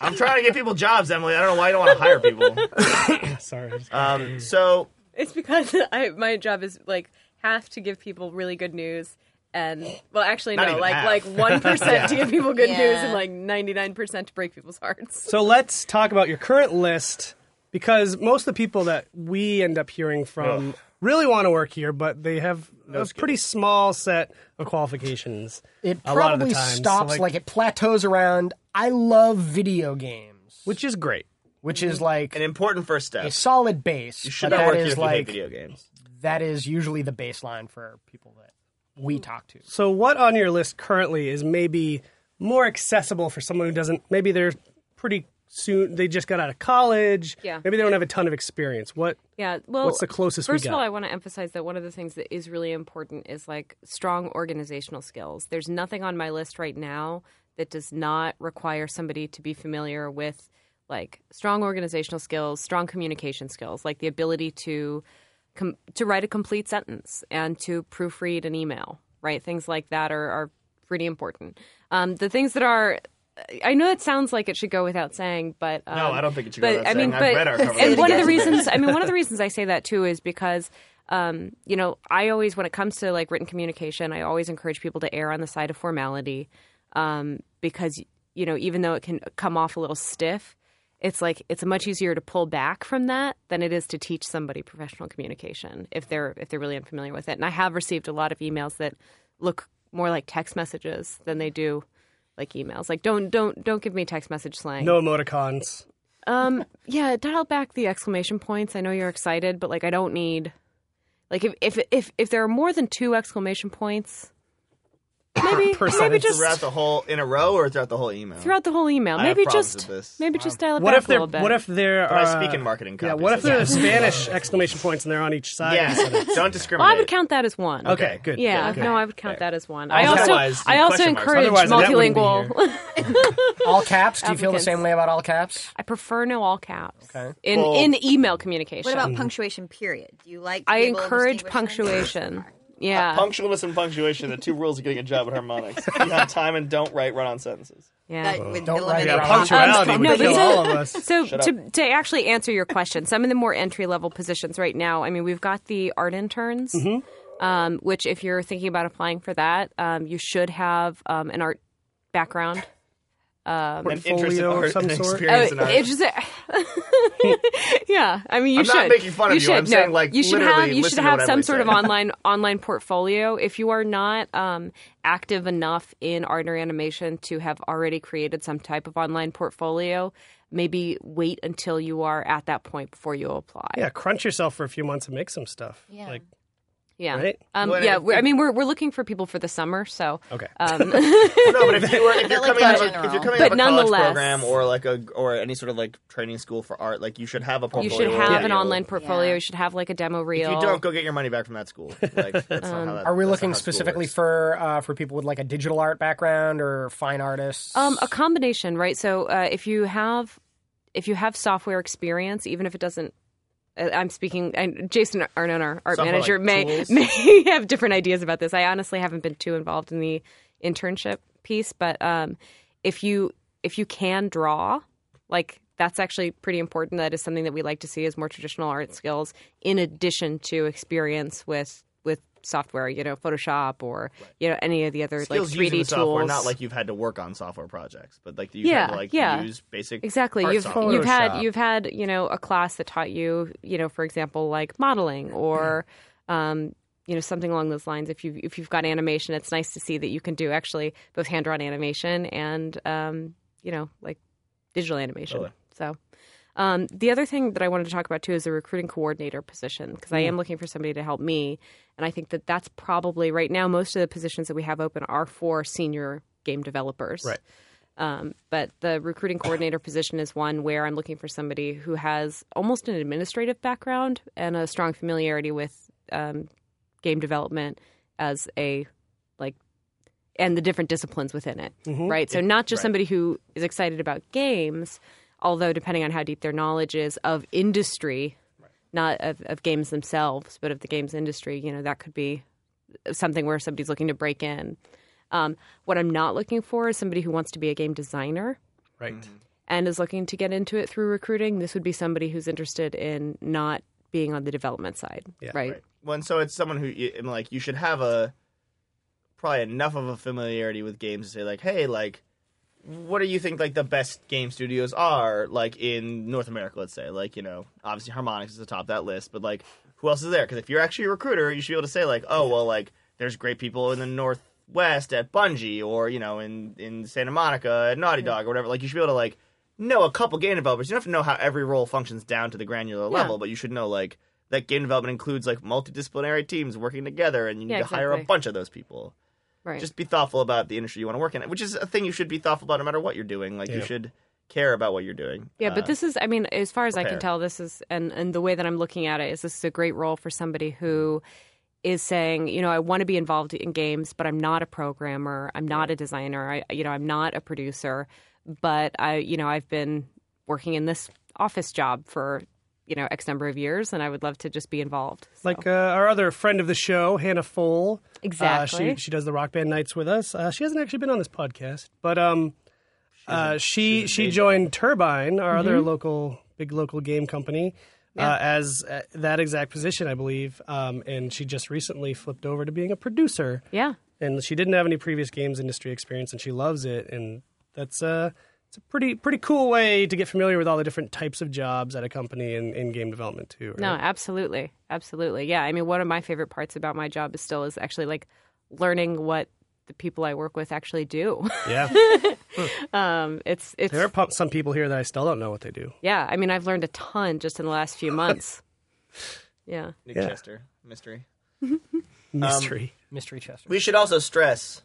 I'm trying to get people jobs, Emily. I don't know why you don't want to hire people. Sorry. Um, so It's because I, my job is like half to give people really good news, and well, actually Not no, like half. like one percent to give people good news, and like ninety nine percent to break people's hearts. So let's talk about your current list because most of the people that we end up hearing from Ugh. really want to work here, but they have a pretty small set of qualifications. It a lot of the probably time. So, stops like- like, it plateaus around. I love video games, which is great. which is like an important first step. a solid base. You should but not that work here is if you hate like video games. that is usually the baseline for people that we talk to. So what on your list currently is maybe more accessible for someone who doesn't maybe they're pretty soon they just got out of college. Yeah. Maybe they don't have a ton of experience. What Yeah, well, What's the closest we First of all, I want to emphasize that one of the things that is really important is like strong organizational skills. There's nothing on my list right now that does not require somebody to be familiar with like strong organizational skills, strong communication skills, like the ability to com- to write a complete sentence and to proofread an email. Right, things like that are, are pretty important. Um, the things that are I know it sounds like it should go without saying, but um, No, I don't think it should go but, without I mean, saying. I've but and one of the reasons I mean one of the reasons I say that too is because um, you know I always when it comes to like written communication I always encourage people to err on the side of formality um, because you know even though it can come off a little stiff it's like it's much easier to pull back from that than it is to teach somebody professional communication if they're if they're really unfamiliar with it and I have received a lot of emails that look more like text messages than they do like emails like don't don't don't give me text message slang no emoticons. um, yeah, dial back the exclamation points. I know you're excited, but like I don't need like if if if if there are more than two exclamation points, maybe Per maybe just throughout the whole in a row or throughout the whole email. throughout the whole email. I have Maybe problems just with this. maybe just dial it What back if a there little bit. what if there But I are speak in marketing. Yeah, what if so- there are Spanish exclamation points and they're on each side? Yeah, of don't discriminate. well. I would count that as one. Okay, good. Yeah, good, no, I would count that as one. I Also- also Otherwise, I also question marks. encourage Otherwise, that wouldn't be multilingual. All caps? Do you feel the Applicants. same way about all caps? I prefer no all caps Okay. in Well- in email communication. What about punctuation period? Do you like? to I be able to encourage distinguish punctuation. Them? Yeah, Punctualness and punctuation, the two rules of getting a job at Harmonix. Be on time and don't write run on sentences. yeah. That would Don't eliminate Yeah, write all- punctuality Um, would no, but kill so- all of us. So to to actually answer your question, some of the more entry level positions right now. I mean, we've got the art interns, um, which if you're thinking about applying for that, um, you should have um, an art background. Um, An interest in Portfolio of art some and sort? experience in Oh, art. just yeah. I mean, you I'm should. not making fun of you. should. I'm no, saying, like, you should have you should have some Emily sort of online online portfolio. If you are not um, active enough in art or animation to have already created some type of online portfolio, maybe wait until you are at that point before you apply. Yeah, crunch yourself for a few months and make some stuff. Yeah. Like, yeah. Right? Um, Well, yeah. if- we're, I mean, we're we're looking for people for the summer, so okay. um, Well, no, but if you were, if you're like coming out of a, if you're general. coming But of a college nonetheless- program or like a or any sort of like training school for art, like you should have a you portfolio. should have reel. an online portfolio. Yeah. You should have like a demo reel. If you don't, go get your money back from that school. Like, that's not how that, Are we that's not looking how school specifically works. for uh, for people with like a digital art background or fine artists? Um, a combination, right? So uh, if you have if you have software experience, even if it doesn't. Uh, I'm speaking. And Jason Arnon, our art manager, like, may tools? may have different ideas about this. I honestly haven't been too involved in the internship piece, but um, if you if you can draw, like that's actually pretty important. That is something that we like to see as more traditional art skills, in addition to experience with software, you know, Photoshop or you know any of the other skills like 3D using the tools. software, not like you've had to work on software projects, but like you've Yeah, had to like yeah. use basic Exactly. You've software. you've had you've had you know a class that taught you you know for example like modeling or um, you know something along those lines. If you if you've got animation, it's nice to see that you can do actually both hand drawn animation and um, you know like digital animation. Totally. So. Um, the other thing that I wanted to talk about too is the recruiting coordinator position because I am looking for somebody to help me, and I think that that's probably right now most of the positions that we have open are for senior game developers. Right. Um, but the recruiting coordinator position is one where I'm looking for somebody who has almost an administrative background and a strong familiarity with um, game development as a like and the different disciplines within it. Right. So not just right. somebody who is excited about games, although depending on how deep their knowledge is of industry, not of, of games themselves, but of the games industry, you know, that could be something where somebody's looking to break in. Um, what I'm not looking for is somebody who wants to be a game designer Right. and is looking to get into it through recruiting. This would be somebody who's interested in not being on the development side, Yeah, right? Right. Well, and so it's someone who you- and, like you should have a probably enough of a familiarity with games to say like, hey, like, what do you think like the best game studios are like in North America? Let's say like you know obviously Harmonix is atop that list, but like who else is there? Because if you're actually a recruiter, you should be able to say like, oh well, like there's great people in the Northwest at Bungie or you know in in Santa Monica at Naughty Dog or whatever. Like you should be able to like know a couple game developers. You don't have to know how every role functions down to the granular level, but you should know like that game development includes like multidisciplinary teams working together, and you need Yeah, to hire a bunch of those people. Right. Just be thoughtful about the industry you want to work in, which is a thing you should be thoughtful about no matter what you're doing. Like you should care about what you're doing. Yeah, Uh, but this is, I mean, as far as I can tell, this is, and, and the way that I'm looking at it is this is a great role for somebody who is saying, you know, I want to be involved in games, but I'm not a programmer, I'm not a designer, I, you know, I'm not a producer, but I, you know, I've been working in this office job for, you know, X number of years, and I would love to just be involved. So. Like uh, our other friend of the show, Hannah Fohl. Exactly. Uh, she she does the Rock Band nights with us. Uh, she hasn't actually been on this podcast, but um, uh, she she joined Turbine, our other Mm-hmm. local big local game company, uh, as uh, that exact position, I believe. Um, and she just recently flipped over to being a producer. yeah. and she didn't have any previous games industry experience, and she loves it. And that's uh, it's a pretty pretty cool way to get familiar with all the different types of jobs at a company in, in game development too. Right? No, absolutely, absolutely. Yeah, I mean, one of my favorite parts about my job is still is actually like learning what the people I work with actually do. Yeah, um, it's it's there are some people here that I still don't know what they do. yeah. I mean, I've learned a ton just in the last few months. yeah, Nick Yeah. Chester mystery. Mystery. Mystery Chester. We should also stress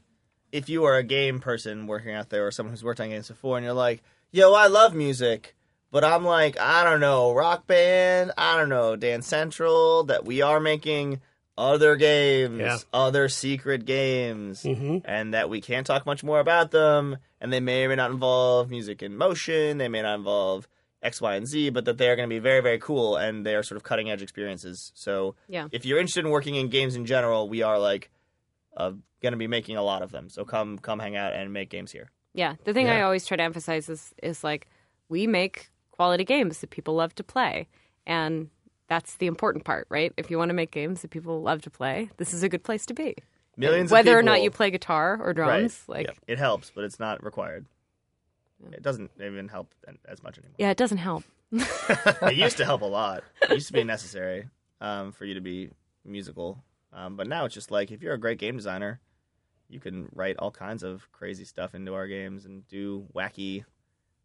if you are a game person working out there or someone who's worked on games before and you're like, yo, I love music, but I'm like, I don't know, rock band, I don't know, Dance Central, that we are making other games, Yeah. other secret games, Mhm. and that we can't talk much more about them, and they may or may not involve music in motion, they may not involve X, Y, and Z, but that they are going to be very, very cool and they are sort of cutting edge experiences. So Yeah. if you're interested in working in games in general, we are like uh, going to be making a lot of them. So come come hang out and make games here. yeah. The thing I always try to emphasize is is like we make quality games that people love to play, and that's the important part, right? If you want to make games that people love to play, this is a good place to be. Millions Whether of or not you play guitar or drums, Right. like Yep. it helps, but it's not required. It doesn't even help as much anymore. Yeah, it doesn't help. it used to help a lot. It used to be necessary um, for you to be musical, um, but now it's just like if you're a great game designer, you can write all kinds of crazy stuff into our games and do wacky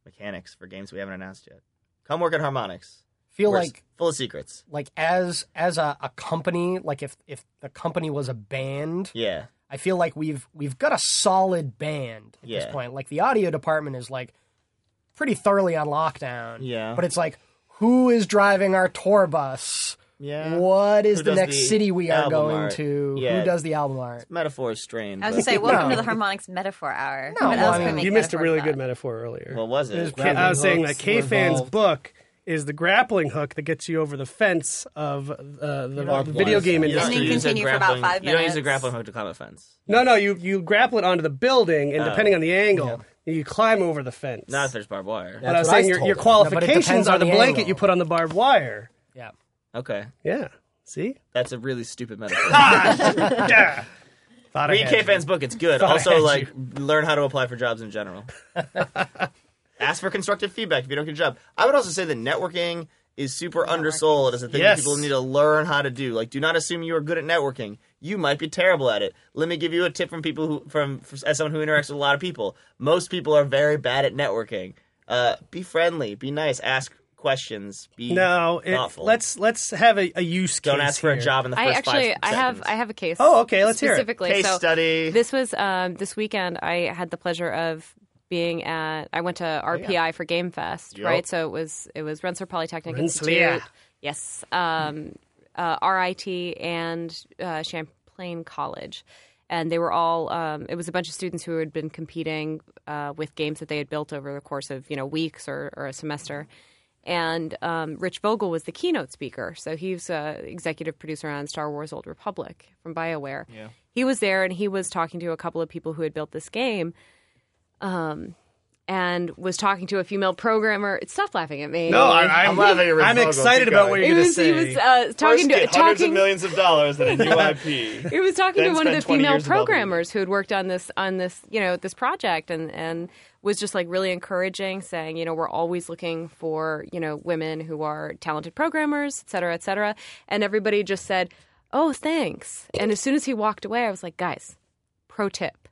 mechanics for games we haven't announced yet. Come work at Harmonix. Feel We're like full of secrets. like as as a, a company, like if if the company was a band, Yeah, I feel like we've we've got a solid band at this Yeah. point. Like the audio department is like pretty thoroughly on lockdown. Yeah. But it's like who is driving our tour bus? Yeah. What is Who the does next the city we are album going art? to? Yeah. Who does the album art? Metaphor is strained. I was but- gonna say, welcome No. to the Harmonix metaphor hour. No, what well, else I can mean, make You missed a metaphor really about? good metaphor earlier. what was it? K- I was saying that K fan's involved. book is the grappling hook that gets you over the fence of uh, the Barbed video game You don't And then industry. use a continue for about grappling- five You don't use a minutes. grappling hook to climb a fence. No, no, you you grapple it onto the building, and Oh. depending on the angle, you climb over the fence. Not if there's barbed wire. but I was That's what I saying your, your him. No, but it qualifications depends are the the blanket angle. you put on the barbed wire. Yeah. Okay, Yeah. See? that's a really stupid metaphor. yeah. Thought I Read had K you. Fan's book; it's good. Thought I Also, had like learn how to apply for jobs in general. Ask for constructive feedback if you don't get a job. I would also say that networking is super undersold as a thing Yes. that people need to learn how to do. Like, do not assume you are good at networking. You might be terrible at it. Let me give you a tip from people who, from as someone who interacts with a lot of people. Most people are very bad at networking. Uh, be friendly, be nice, ask questions, be No, it, let's let's have a, a use case. don't ask for a job in the first I actually, five I have. I have a case. Oh, okay, let's hear it. Case so study. This was um, this weekend. I had the pleasure of being at. I went to RPI for Game Fest, Yup. right? So it was it was Rensselaer Polytechnic Rensselaer. Institute. Yes, um, uh, RIT and uh, Champlain College. And they were all. Um, it was a bunch of students who had been competing uh, with games that they had built over the course of you know weeks or, or a semester. And um, Rich Vogel was the keynote speaker. So he's uh, executive producer on Star Wars Old Republic from BioWare. Yeah. He was there and he was talking to a couple of people who had built this game um, and was talking to a female programmer. Stop laughing at me. No, I, I'm, I'm laughing at Rich I'm Vogel. excited Keep about going. what you're going to was, say. he was uh, talking to talking millions of dollars in a new IP. he was talking to one of the female programmers who had worked on this on this you know this project and and was just like really encouraging saying you know we're always looking for you know women who are talented programmers et cetera et cetera. And everybody just said oh thanks. And as soon as he walked away i was like guys pro tip.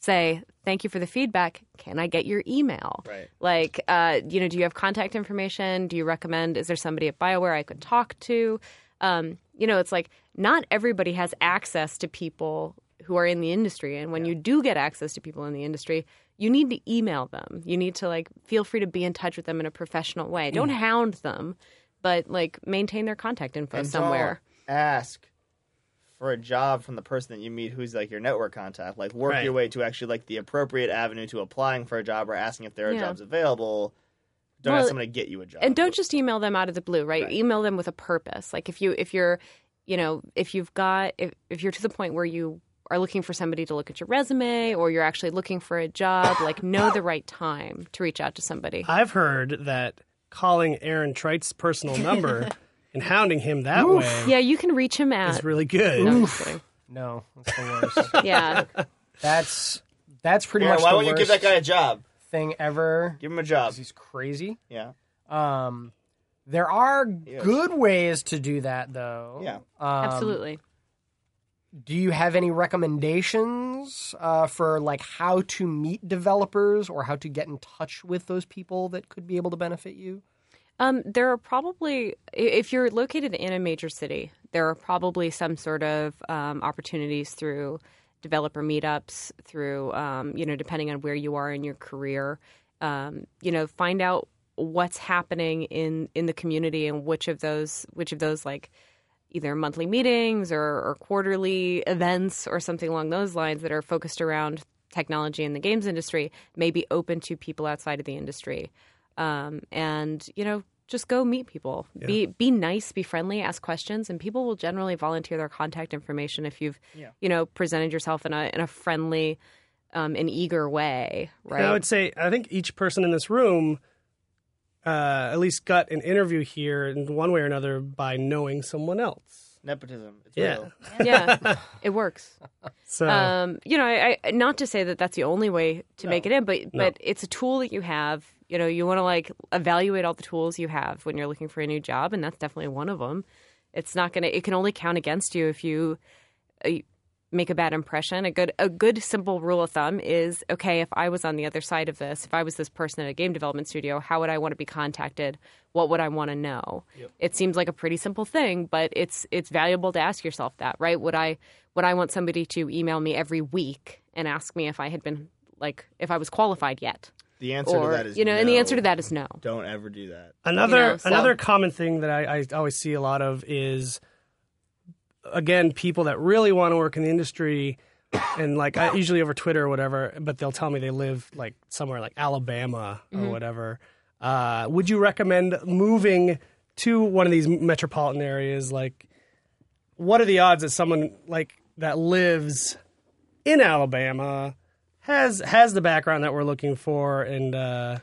Say thank you for the feedback. Can i get your email? Right. like uh, you know do you have contact information? Do you recommend is there somebody at bioware i could talk to? Um, you know it's like not everybody has access to people who are in the industry. And when you do get access to people in the industry you need to email them you need to like feel free to be in touch with them in a professional way don't mm. hound them but like maintain their contact info And somewhere don't ask for a job from the person that you meet who's like your network contact. Like work Right. your way to actually like the appropriate avenue to applying for a job or asking if there are Yeah. jobs available. Don't Well, ask someone to get you a job. and don't just email them out of the blue right? Right. email them with a purpose like if you if you're you know if you've got if, if you're to the point where you are looking for somebody to look at your resume or you're actually looking for a job like know the right time to reach out to somebody I've heard that calling Aaron Trite's personal number and hounding him that way yeah you can reach him is at really good. No, I'm just kidding. No, that's the worst. yeah that's that's pretty Aaron, much why the won't you give that guy a job? thing ever. Give him a job. He's crazy. Yeah. Um, there are Yes. good ways to do that, though. Yeah. Um, absolutely Do you have any recommendations uh, for like how to meet developers or how to get in touch with those people that could be able to benefit you? Um, there are probably, if you're located in a major city, there are probably some sort of um, opportunities through developer meetups, through, um, you know, depending on where you are in your career. Um, you know, find out what's happening in in the community and which of those, which of those like either monthly meetings or, or quarterly events or something along those lines that are focused around technology in the games industry may be open to people outside of the industry. Um, and you know just go meet people. Be be nice be friendly ask questions and people will generally volunteer their contact information if you've you know presented yourself in a in a friendly um, and eager way right And I would say I think each person in this room uh, at least got an interview here in one way or another by knowing someone else. nepotism. It's Yeah. real. yeah, it works. So um, you know, I, I not to say that that's the only way to make it in, but No. but it's a tool that you have. You know, you want to like evaluate all the tools you have when you're looking for a new job, and that's definitely one of them. It's not gonna. It can only count against you if you uh, make a bad impression. A good a good simple rule of thumb is okay. If I was on the other side of this, if I was this person at a game development studio, how would I want to be contacted? What would I want to know? It seems like a pretty simple thing, but it's it's valuable to ask yourself that, right? Would I would I want somebody to email me every week and ask me if I had been like if I was qualified yet? The answer or to that is you know, and the answer to that is no. Don't ever do that. Another You know, so- another common thing that I, I always see a lot of is again people that really want to work in the industry and like I, usually over Twitter or whatever, but they'll tell me they live like somewhere like Alabama or whatever. Uh, would you recommend moving to one of these metropolitan areas? Like, what are the odds that someone like that lives in Alabama has has the background that we're looking for and uh,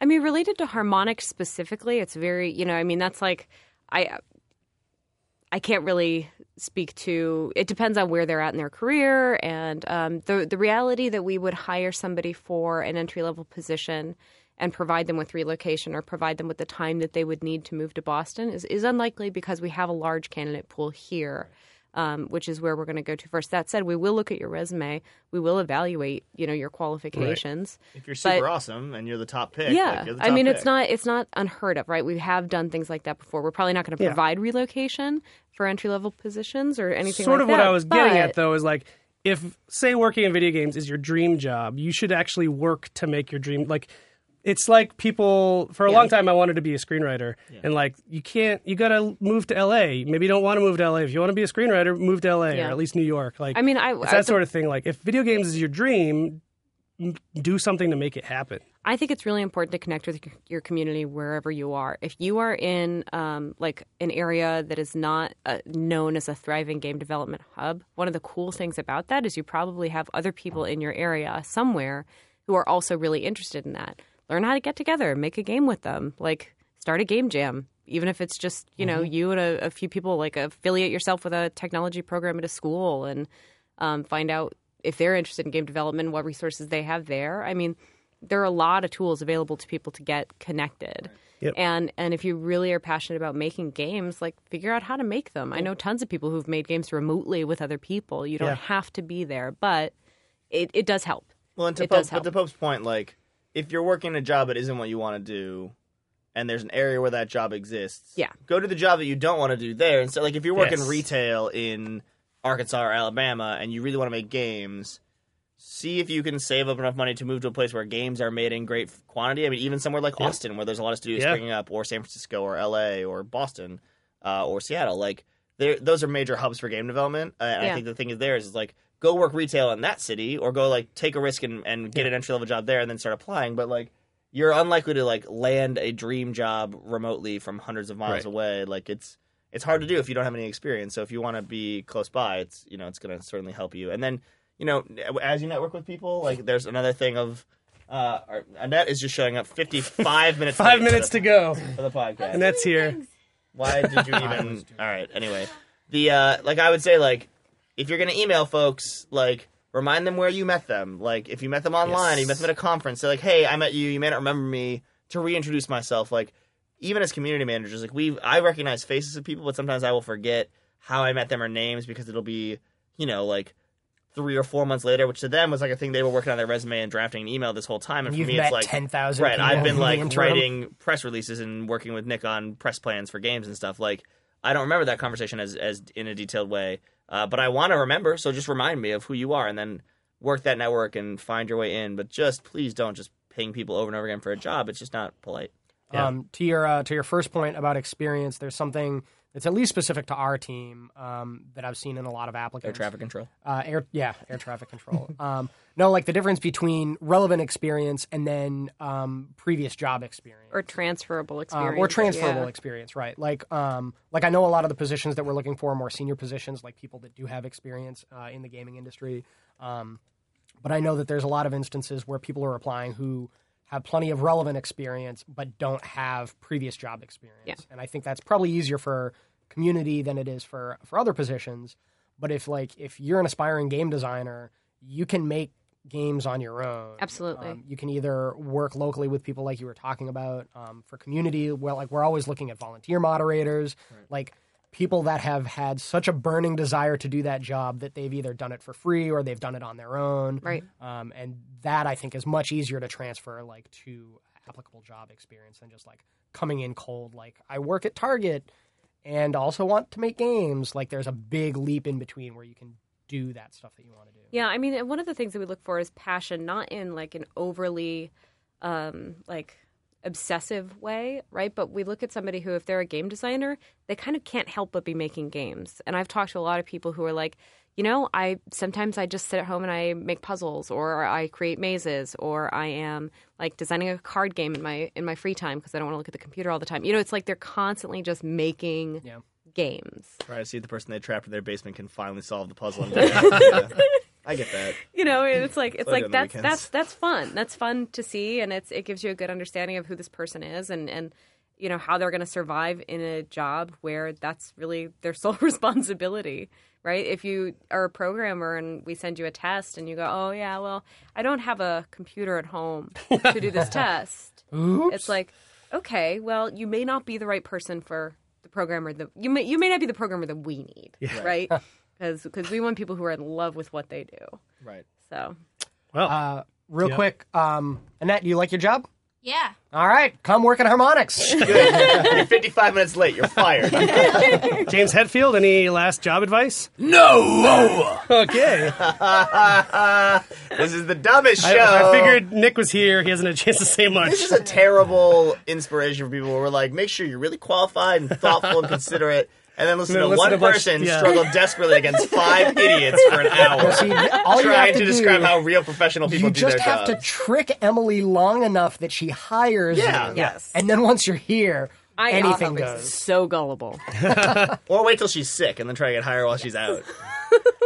I mean, related to Harmonix specifically, it's very you know. I mean, that's like I I can't really speak to. It depends on where they're at in their career and um, the the reality that we would hire somebody for an entry level position and provide them with relocation or provide them with the time that they would need to move to Boston is, is unlikely because we have a large candidate pool here. Um, which is where we're going to go to first. That said, we will look at your resume. We will evaluate, you know, your qualifications. If you're super But- awesome and you're the top pick, Yeah, like, you're the I mean, pick. it's not it's not unheard of, right? We have done things like that before. We're probably not going to Yeah. provide relocation for entry level positions or anything. sort like of what that, I was getting at though is like if say working in video games is your dream job, you should actually work to make your dream like it's like people for a Yeah. long time I wanted to be a screenwriter and like you can't you got to move to LA. Maybe you don't want to move to LA. If you want to be a screenwriter, move to LA Yeah. or at least New York. Like I mean, I- it's I- that sort of thing like if video games is your dream, do something to make it happen. I think it's really important to connect with your- your community wherever you are. If you are in um, like an area that is not uh, known as a thriving game development hub, one of the cool things about that is you probably have other people in your area somewhere who are also really interested in that. Learn how to get together, make a game with them, like start a game jam. Even if it's just you know you and a, a few people, like affiliate yourself with a technology program at a school and um, find out if they're interested in game development, what resources they have there. I mean, there are a lot of tools available to people to get connected. Yep. And and if you really are passionate about making games, like figure out how to make them. I know tons of people who've made games remotely with other people. You don't Yeah. have to be there, but it, it does help. Well, and to It Pope, does but help. to Pope's point, like if you're working a job that isn't what you want to do, and there's an area where that job exists, Yeah. go to the job that you don't want to do there. And so, like if you're working Yes. retail in Arkansas or Alabama, and you really want to make games. See if you can save up enough money to move to a place where games are made in great quantity. I mean, even somewhere like Austin, where there's a lot of studios Yeah. springing up, or San Francisco, or L.A., or Boston, uh, or Seattle. Like, they're- those are major hubs for game development. Uh, and I Yeah. think the thing is there is, is like go work retail in that city, or go like take a risk and, and get an entry level job there, and then start applying. But like, you're unlikely to like land a dream job remotely from hundreds of miles Right. away. Like, it's it's hard to do if you don't have any experience. So if you want to be close by, it's you know it's going to certainly help you. And then you know as you network with people, like there's another thing of. Uh, our, Annette is just showing up 55 minutes. Five late minutes for to go, for the podcast. and that's here. Why did you even? All right. Anyway, the uh, like I would say like if you're gonna email folks, like remind them where you met them. Like if you met them online, Yes. you met them at a conference. Say like, hey, I met you. You may not remember me. To reintroduce myself, like even as community managers, like we I recognize faces of people, but sometimes I will forget how I met them or names because it'll be you know like. Three or four months later, which to them was like a thing they were working on their resume and drafting an email this whole time. And for You've me, met it's like 10,000 Right, I've been like writing press releases and working with Nick on press plans for games and stuff. Like I don't remember that conversation as as in a detailed way, uh, but I want to remember. So just remind me of who you are, and then work that network and find your way in. But just please don't just ping people over and over again for a job. It's just not polite. Um, to your uh, to your first point about experience, there's something that's at least specific to our team um, that I've seen in a lot of applications. Air traffic control. Uh, air, yeah, air traffic control. um, no, like the difference between relevant experience and then um, previous job experience. Or transferable Um, experience. or transferable yeah. experience, right? Like, um, like I know a lot of the positions that we're looking for are more senior positions, like people that do have experience uh, in the gaming industry. Um, but I know that there's a lot of instances where people are applying who have plenty of relevant experience but don't have previous job experience, Yeah. and I think that's probably easier for community than it is for for other positions. But if like if you're an aspiring game designer, you can make games on your own. Absolutely. Um, you can either work locally with people like you were talking about um, for community. Well, like we're always looking at volunteer moderators, like people that have had such a burning desire to do that job that they've either done it for free or they've done it on their own. Right. Um, and that I think is much easier to transfer like to applicable job experience than just like coming in cold. Like I work at Target and also want to make games. Like there's a big leap in between where you can do that stuff that you want to do. Yeah, I mean, one of the things that we look for is passion, not in like an overly, um, like obsessive way, right? But we look at somebody who, if they're a game designer, they kind of can't help but be making games. And I've talked to a lot of people who are like, you know, I sometimes I just sit at home and I make puzzles, or I create mazes, or I am like designing a card game in my in my free time because I don't want to look at the computer all the time. You know, it's like they're constantly just making Yeah. games. Right, see if the person they trapped in their basement can finally solve the puzzle. And yeah. I get that. you know it's like it's like that's that's that's fun. That's fun to see and it's it gives you a good understanding of who this person is and and you know how they're going to survive in a job where that's really their sole responsibility right? If you are a programmer and we send you a test and you go oh yeah well i don't have a computer at home to do this test it's like okay well you may not be the right person for the programmer that you may you may not be the programmer that we need right because because we want people who are in love with what they do Right. so Well, Uh, real Yeah. quick, um, Annette, do you like your job? Yeah. All right, come work at Harmonix. You're 55 minutes late. You're fired. James Hetfield, any last job advice? No! Okay. this is the dumbest show. I, I figured Nick was here. He hasn't had a chance to say much. This is a terrible inspiration for people where we're like, make sure you're really qualified and thoughtful and considerate, and then listen And to listen one to a bunch- person yeah. struggle desperately against five idiots for an hour. See, all you trying have to, to, describe do, how real professional people do their job. you do just their have to trick Emily long enough that she hires Yeah. you. Yes. And then once you're here, I anything I'm goes. so gullible. Or wait till she's sick and then try to get hired while she's out.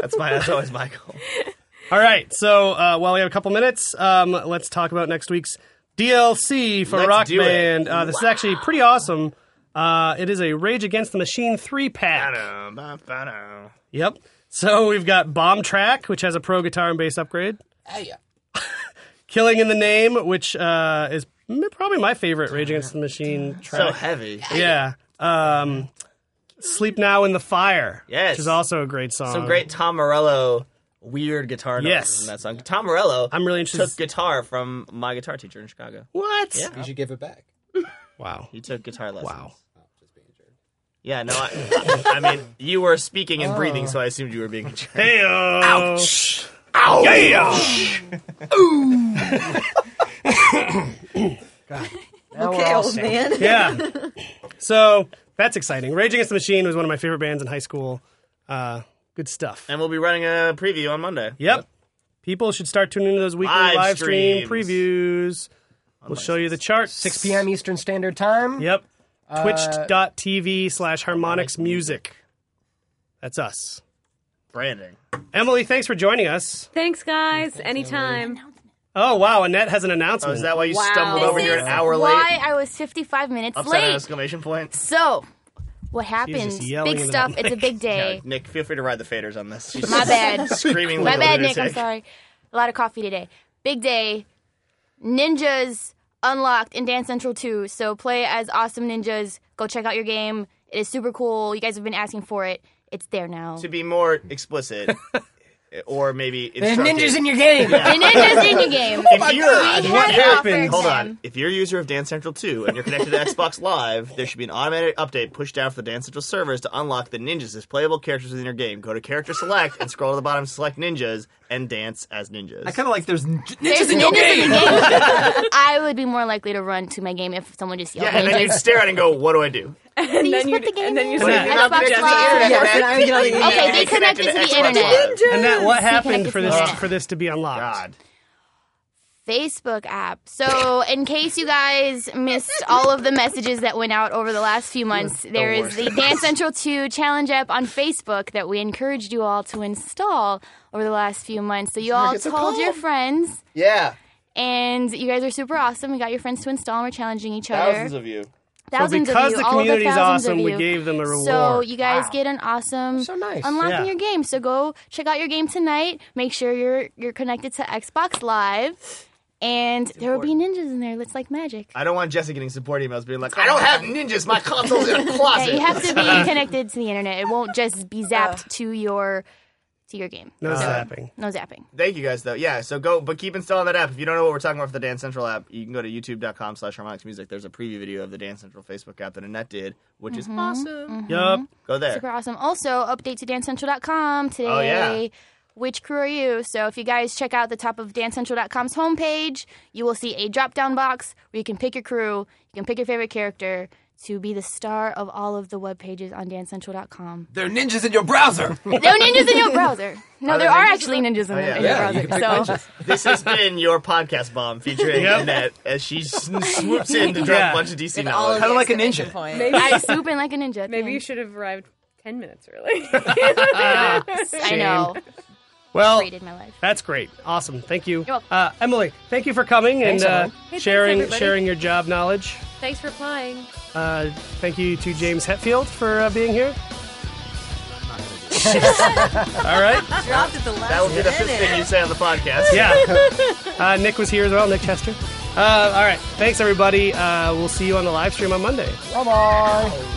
That's my. That's always my goal. All right. So uh, while we have a couple minutes, um, let's talk about next week's DLC for Let's Rock do it. Band. Uh, this is actually pretty awesome. Uh, it is a Rage Against the Machine three pack. Ba-da, Yep. So we've got Bombtrack, which has a pro guitar and bass upgrade. yeah. Killing in the Name, which uh, is m- probably my favorite Rage Against the Machine track. So track. heavy. yeah. Um, Sleep Now in the Fire. Yes. Which is also a great song. Some great Tom Morello weird guitar notes Yes. in that song. Tom Morello I'm really interested. took guitar from my guitar teacher in Chicago. what? Yeah. You should give it back. Wow. He took guitar lessons. Wow. Yeah, no, I, I mean, you were speaking and breathing, so I assumed you were being a jerk. Hey, Ouch! Ow! Yeah! Now Okay, we're old sick. man. yeah. So that's exciting. Rage Against the Machine was one of my favorite bands in high school. Uh, good stuff. And we'll be running a preview on Monday. Yep. People should start tuning into those weekly Live live, stream streams. previews. We'll show you the charts. 6 p.m. Eastern Standard Time. Yep. Twitch.tv slash harmonix music. That's us. Branding. Emily, thanks for joining us. Thanks, guys. Anytime. Oh, wow. Annette has an announcement. Oh, is that why you Wow. stumbled This over here an is hour why late? I was 55 minutes Upside down late. exclamation point. So, what happens? yelling Big into stuff. It's a big day. Yeah, Nick, feel free to ride the faders on this. She's My bad. Screaming My like bad, Nick. I'm lunatic. sorry. A lot of coffee today. Big day. Ninjas unlocked in Dance Central 2. So play as awesome ninjas. Go check out your game. It is super cool. You guys have been asking for it. It's there now. To be more explicit, or maybe There's ninjas in your game. The ninjas in your game. If oh you're, We What had it offered happened? Hold on. If you're a user of Dance Central 2 and you're connected to Xbox Live, there should be an automatic update pushed down for the Dance Central servers to unlock the ninjas as playable characters within your game. Go to Character Select and scroll to the bottom, select ninjas, and dance as ninjas. I kind of like there's n- There's ninjas in your game. in game. I would be more likely to run to my game if someone just yelled yeah, and then you'd stare at it and go, "What do I do?" Please then you'd- the game and then you'd But say, Xbox connected to the Live. Yes, and I'm gonna- you Okay, need be to connect connected to the internet. And that what happened for this for this to be unlocked? God. Facebook app. So, in case you guys missed all of the messages that went out over the last few months, there is the Dance Central 2 challenge app on Facebook that we encouraged you all to install over the last few months. So, you all told your friends, Yeah. and you guys are super awesome. We got your friends to install, and we're challenging each other. Thousands of you. Thousands because of you, the all community's thousands awesome, of we you. gave them a reward. So you guys Wow. get an awesome So nice. unlocking Yeah. your game. So go check out your game tonight. Make sure you're you're connected to Xbox Live, and there will be ninjas in there. It's like magic. I don't want Jesse getting support emails being like, I don't have ninjas. My console's in a Yeah, closet. you have to be connected to the internet. It won't just be zapped to your to your game. no So, zapping. No zapping. Thank you guys though. Yeah, so go but keep installing that app. If you don't know what we're talking about for the Dance Central app, you can go to youtube.com slash harmonix music. There's a preview video of the Dance Central Facebook app that Annette did, which is mm-hmm. awesome. Mm-hmm. Yup. Go there. Super awesome. Also, update to dancecentral.com today. Oh, yeah. Which crew are you? So if you guys check out the top of dancecentral.com's homepage, you will see a drop-down box where you can pick your crew, you can pick your favorite character to be the star of all of the web pages on dancecentral.com. They're ninjas in your browser. no ninjas in your browser. No, Are there there are actually in ninjas in, Oh, yeah. in Yeah, your you browser. can So. This has been your podcast bomb featuring Yep. Annette as she swoops in to drop Yeah. a bunch of DC With all knowledge. Kinda like a exclamation ninja. point. I swoop in like a ninja. at the Maybe you should have arrived 10 minutes early. I know. Well, my life. that's great. Awesome. Thank you. welcome. Uh, Emily, thank you for coming Thanks, and uh, Hey, sharing everybody. sharing your job knowledge. Thanks for playing. Uh, thank you to James Hetfield for uh, being here. All right. Dropped at the last That will be the fifth minute. thing you say on the podcast. Yeah. Uh, Nick was here as well, Nick Chester. Uh, all right. Thanks, everybody. Uh, we'll see you on the live stream on Monday. Bye bye.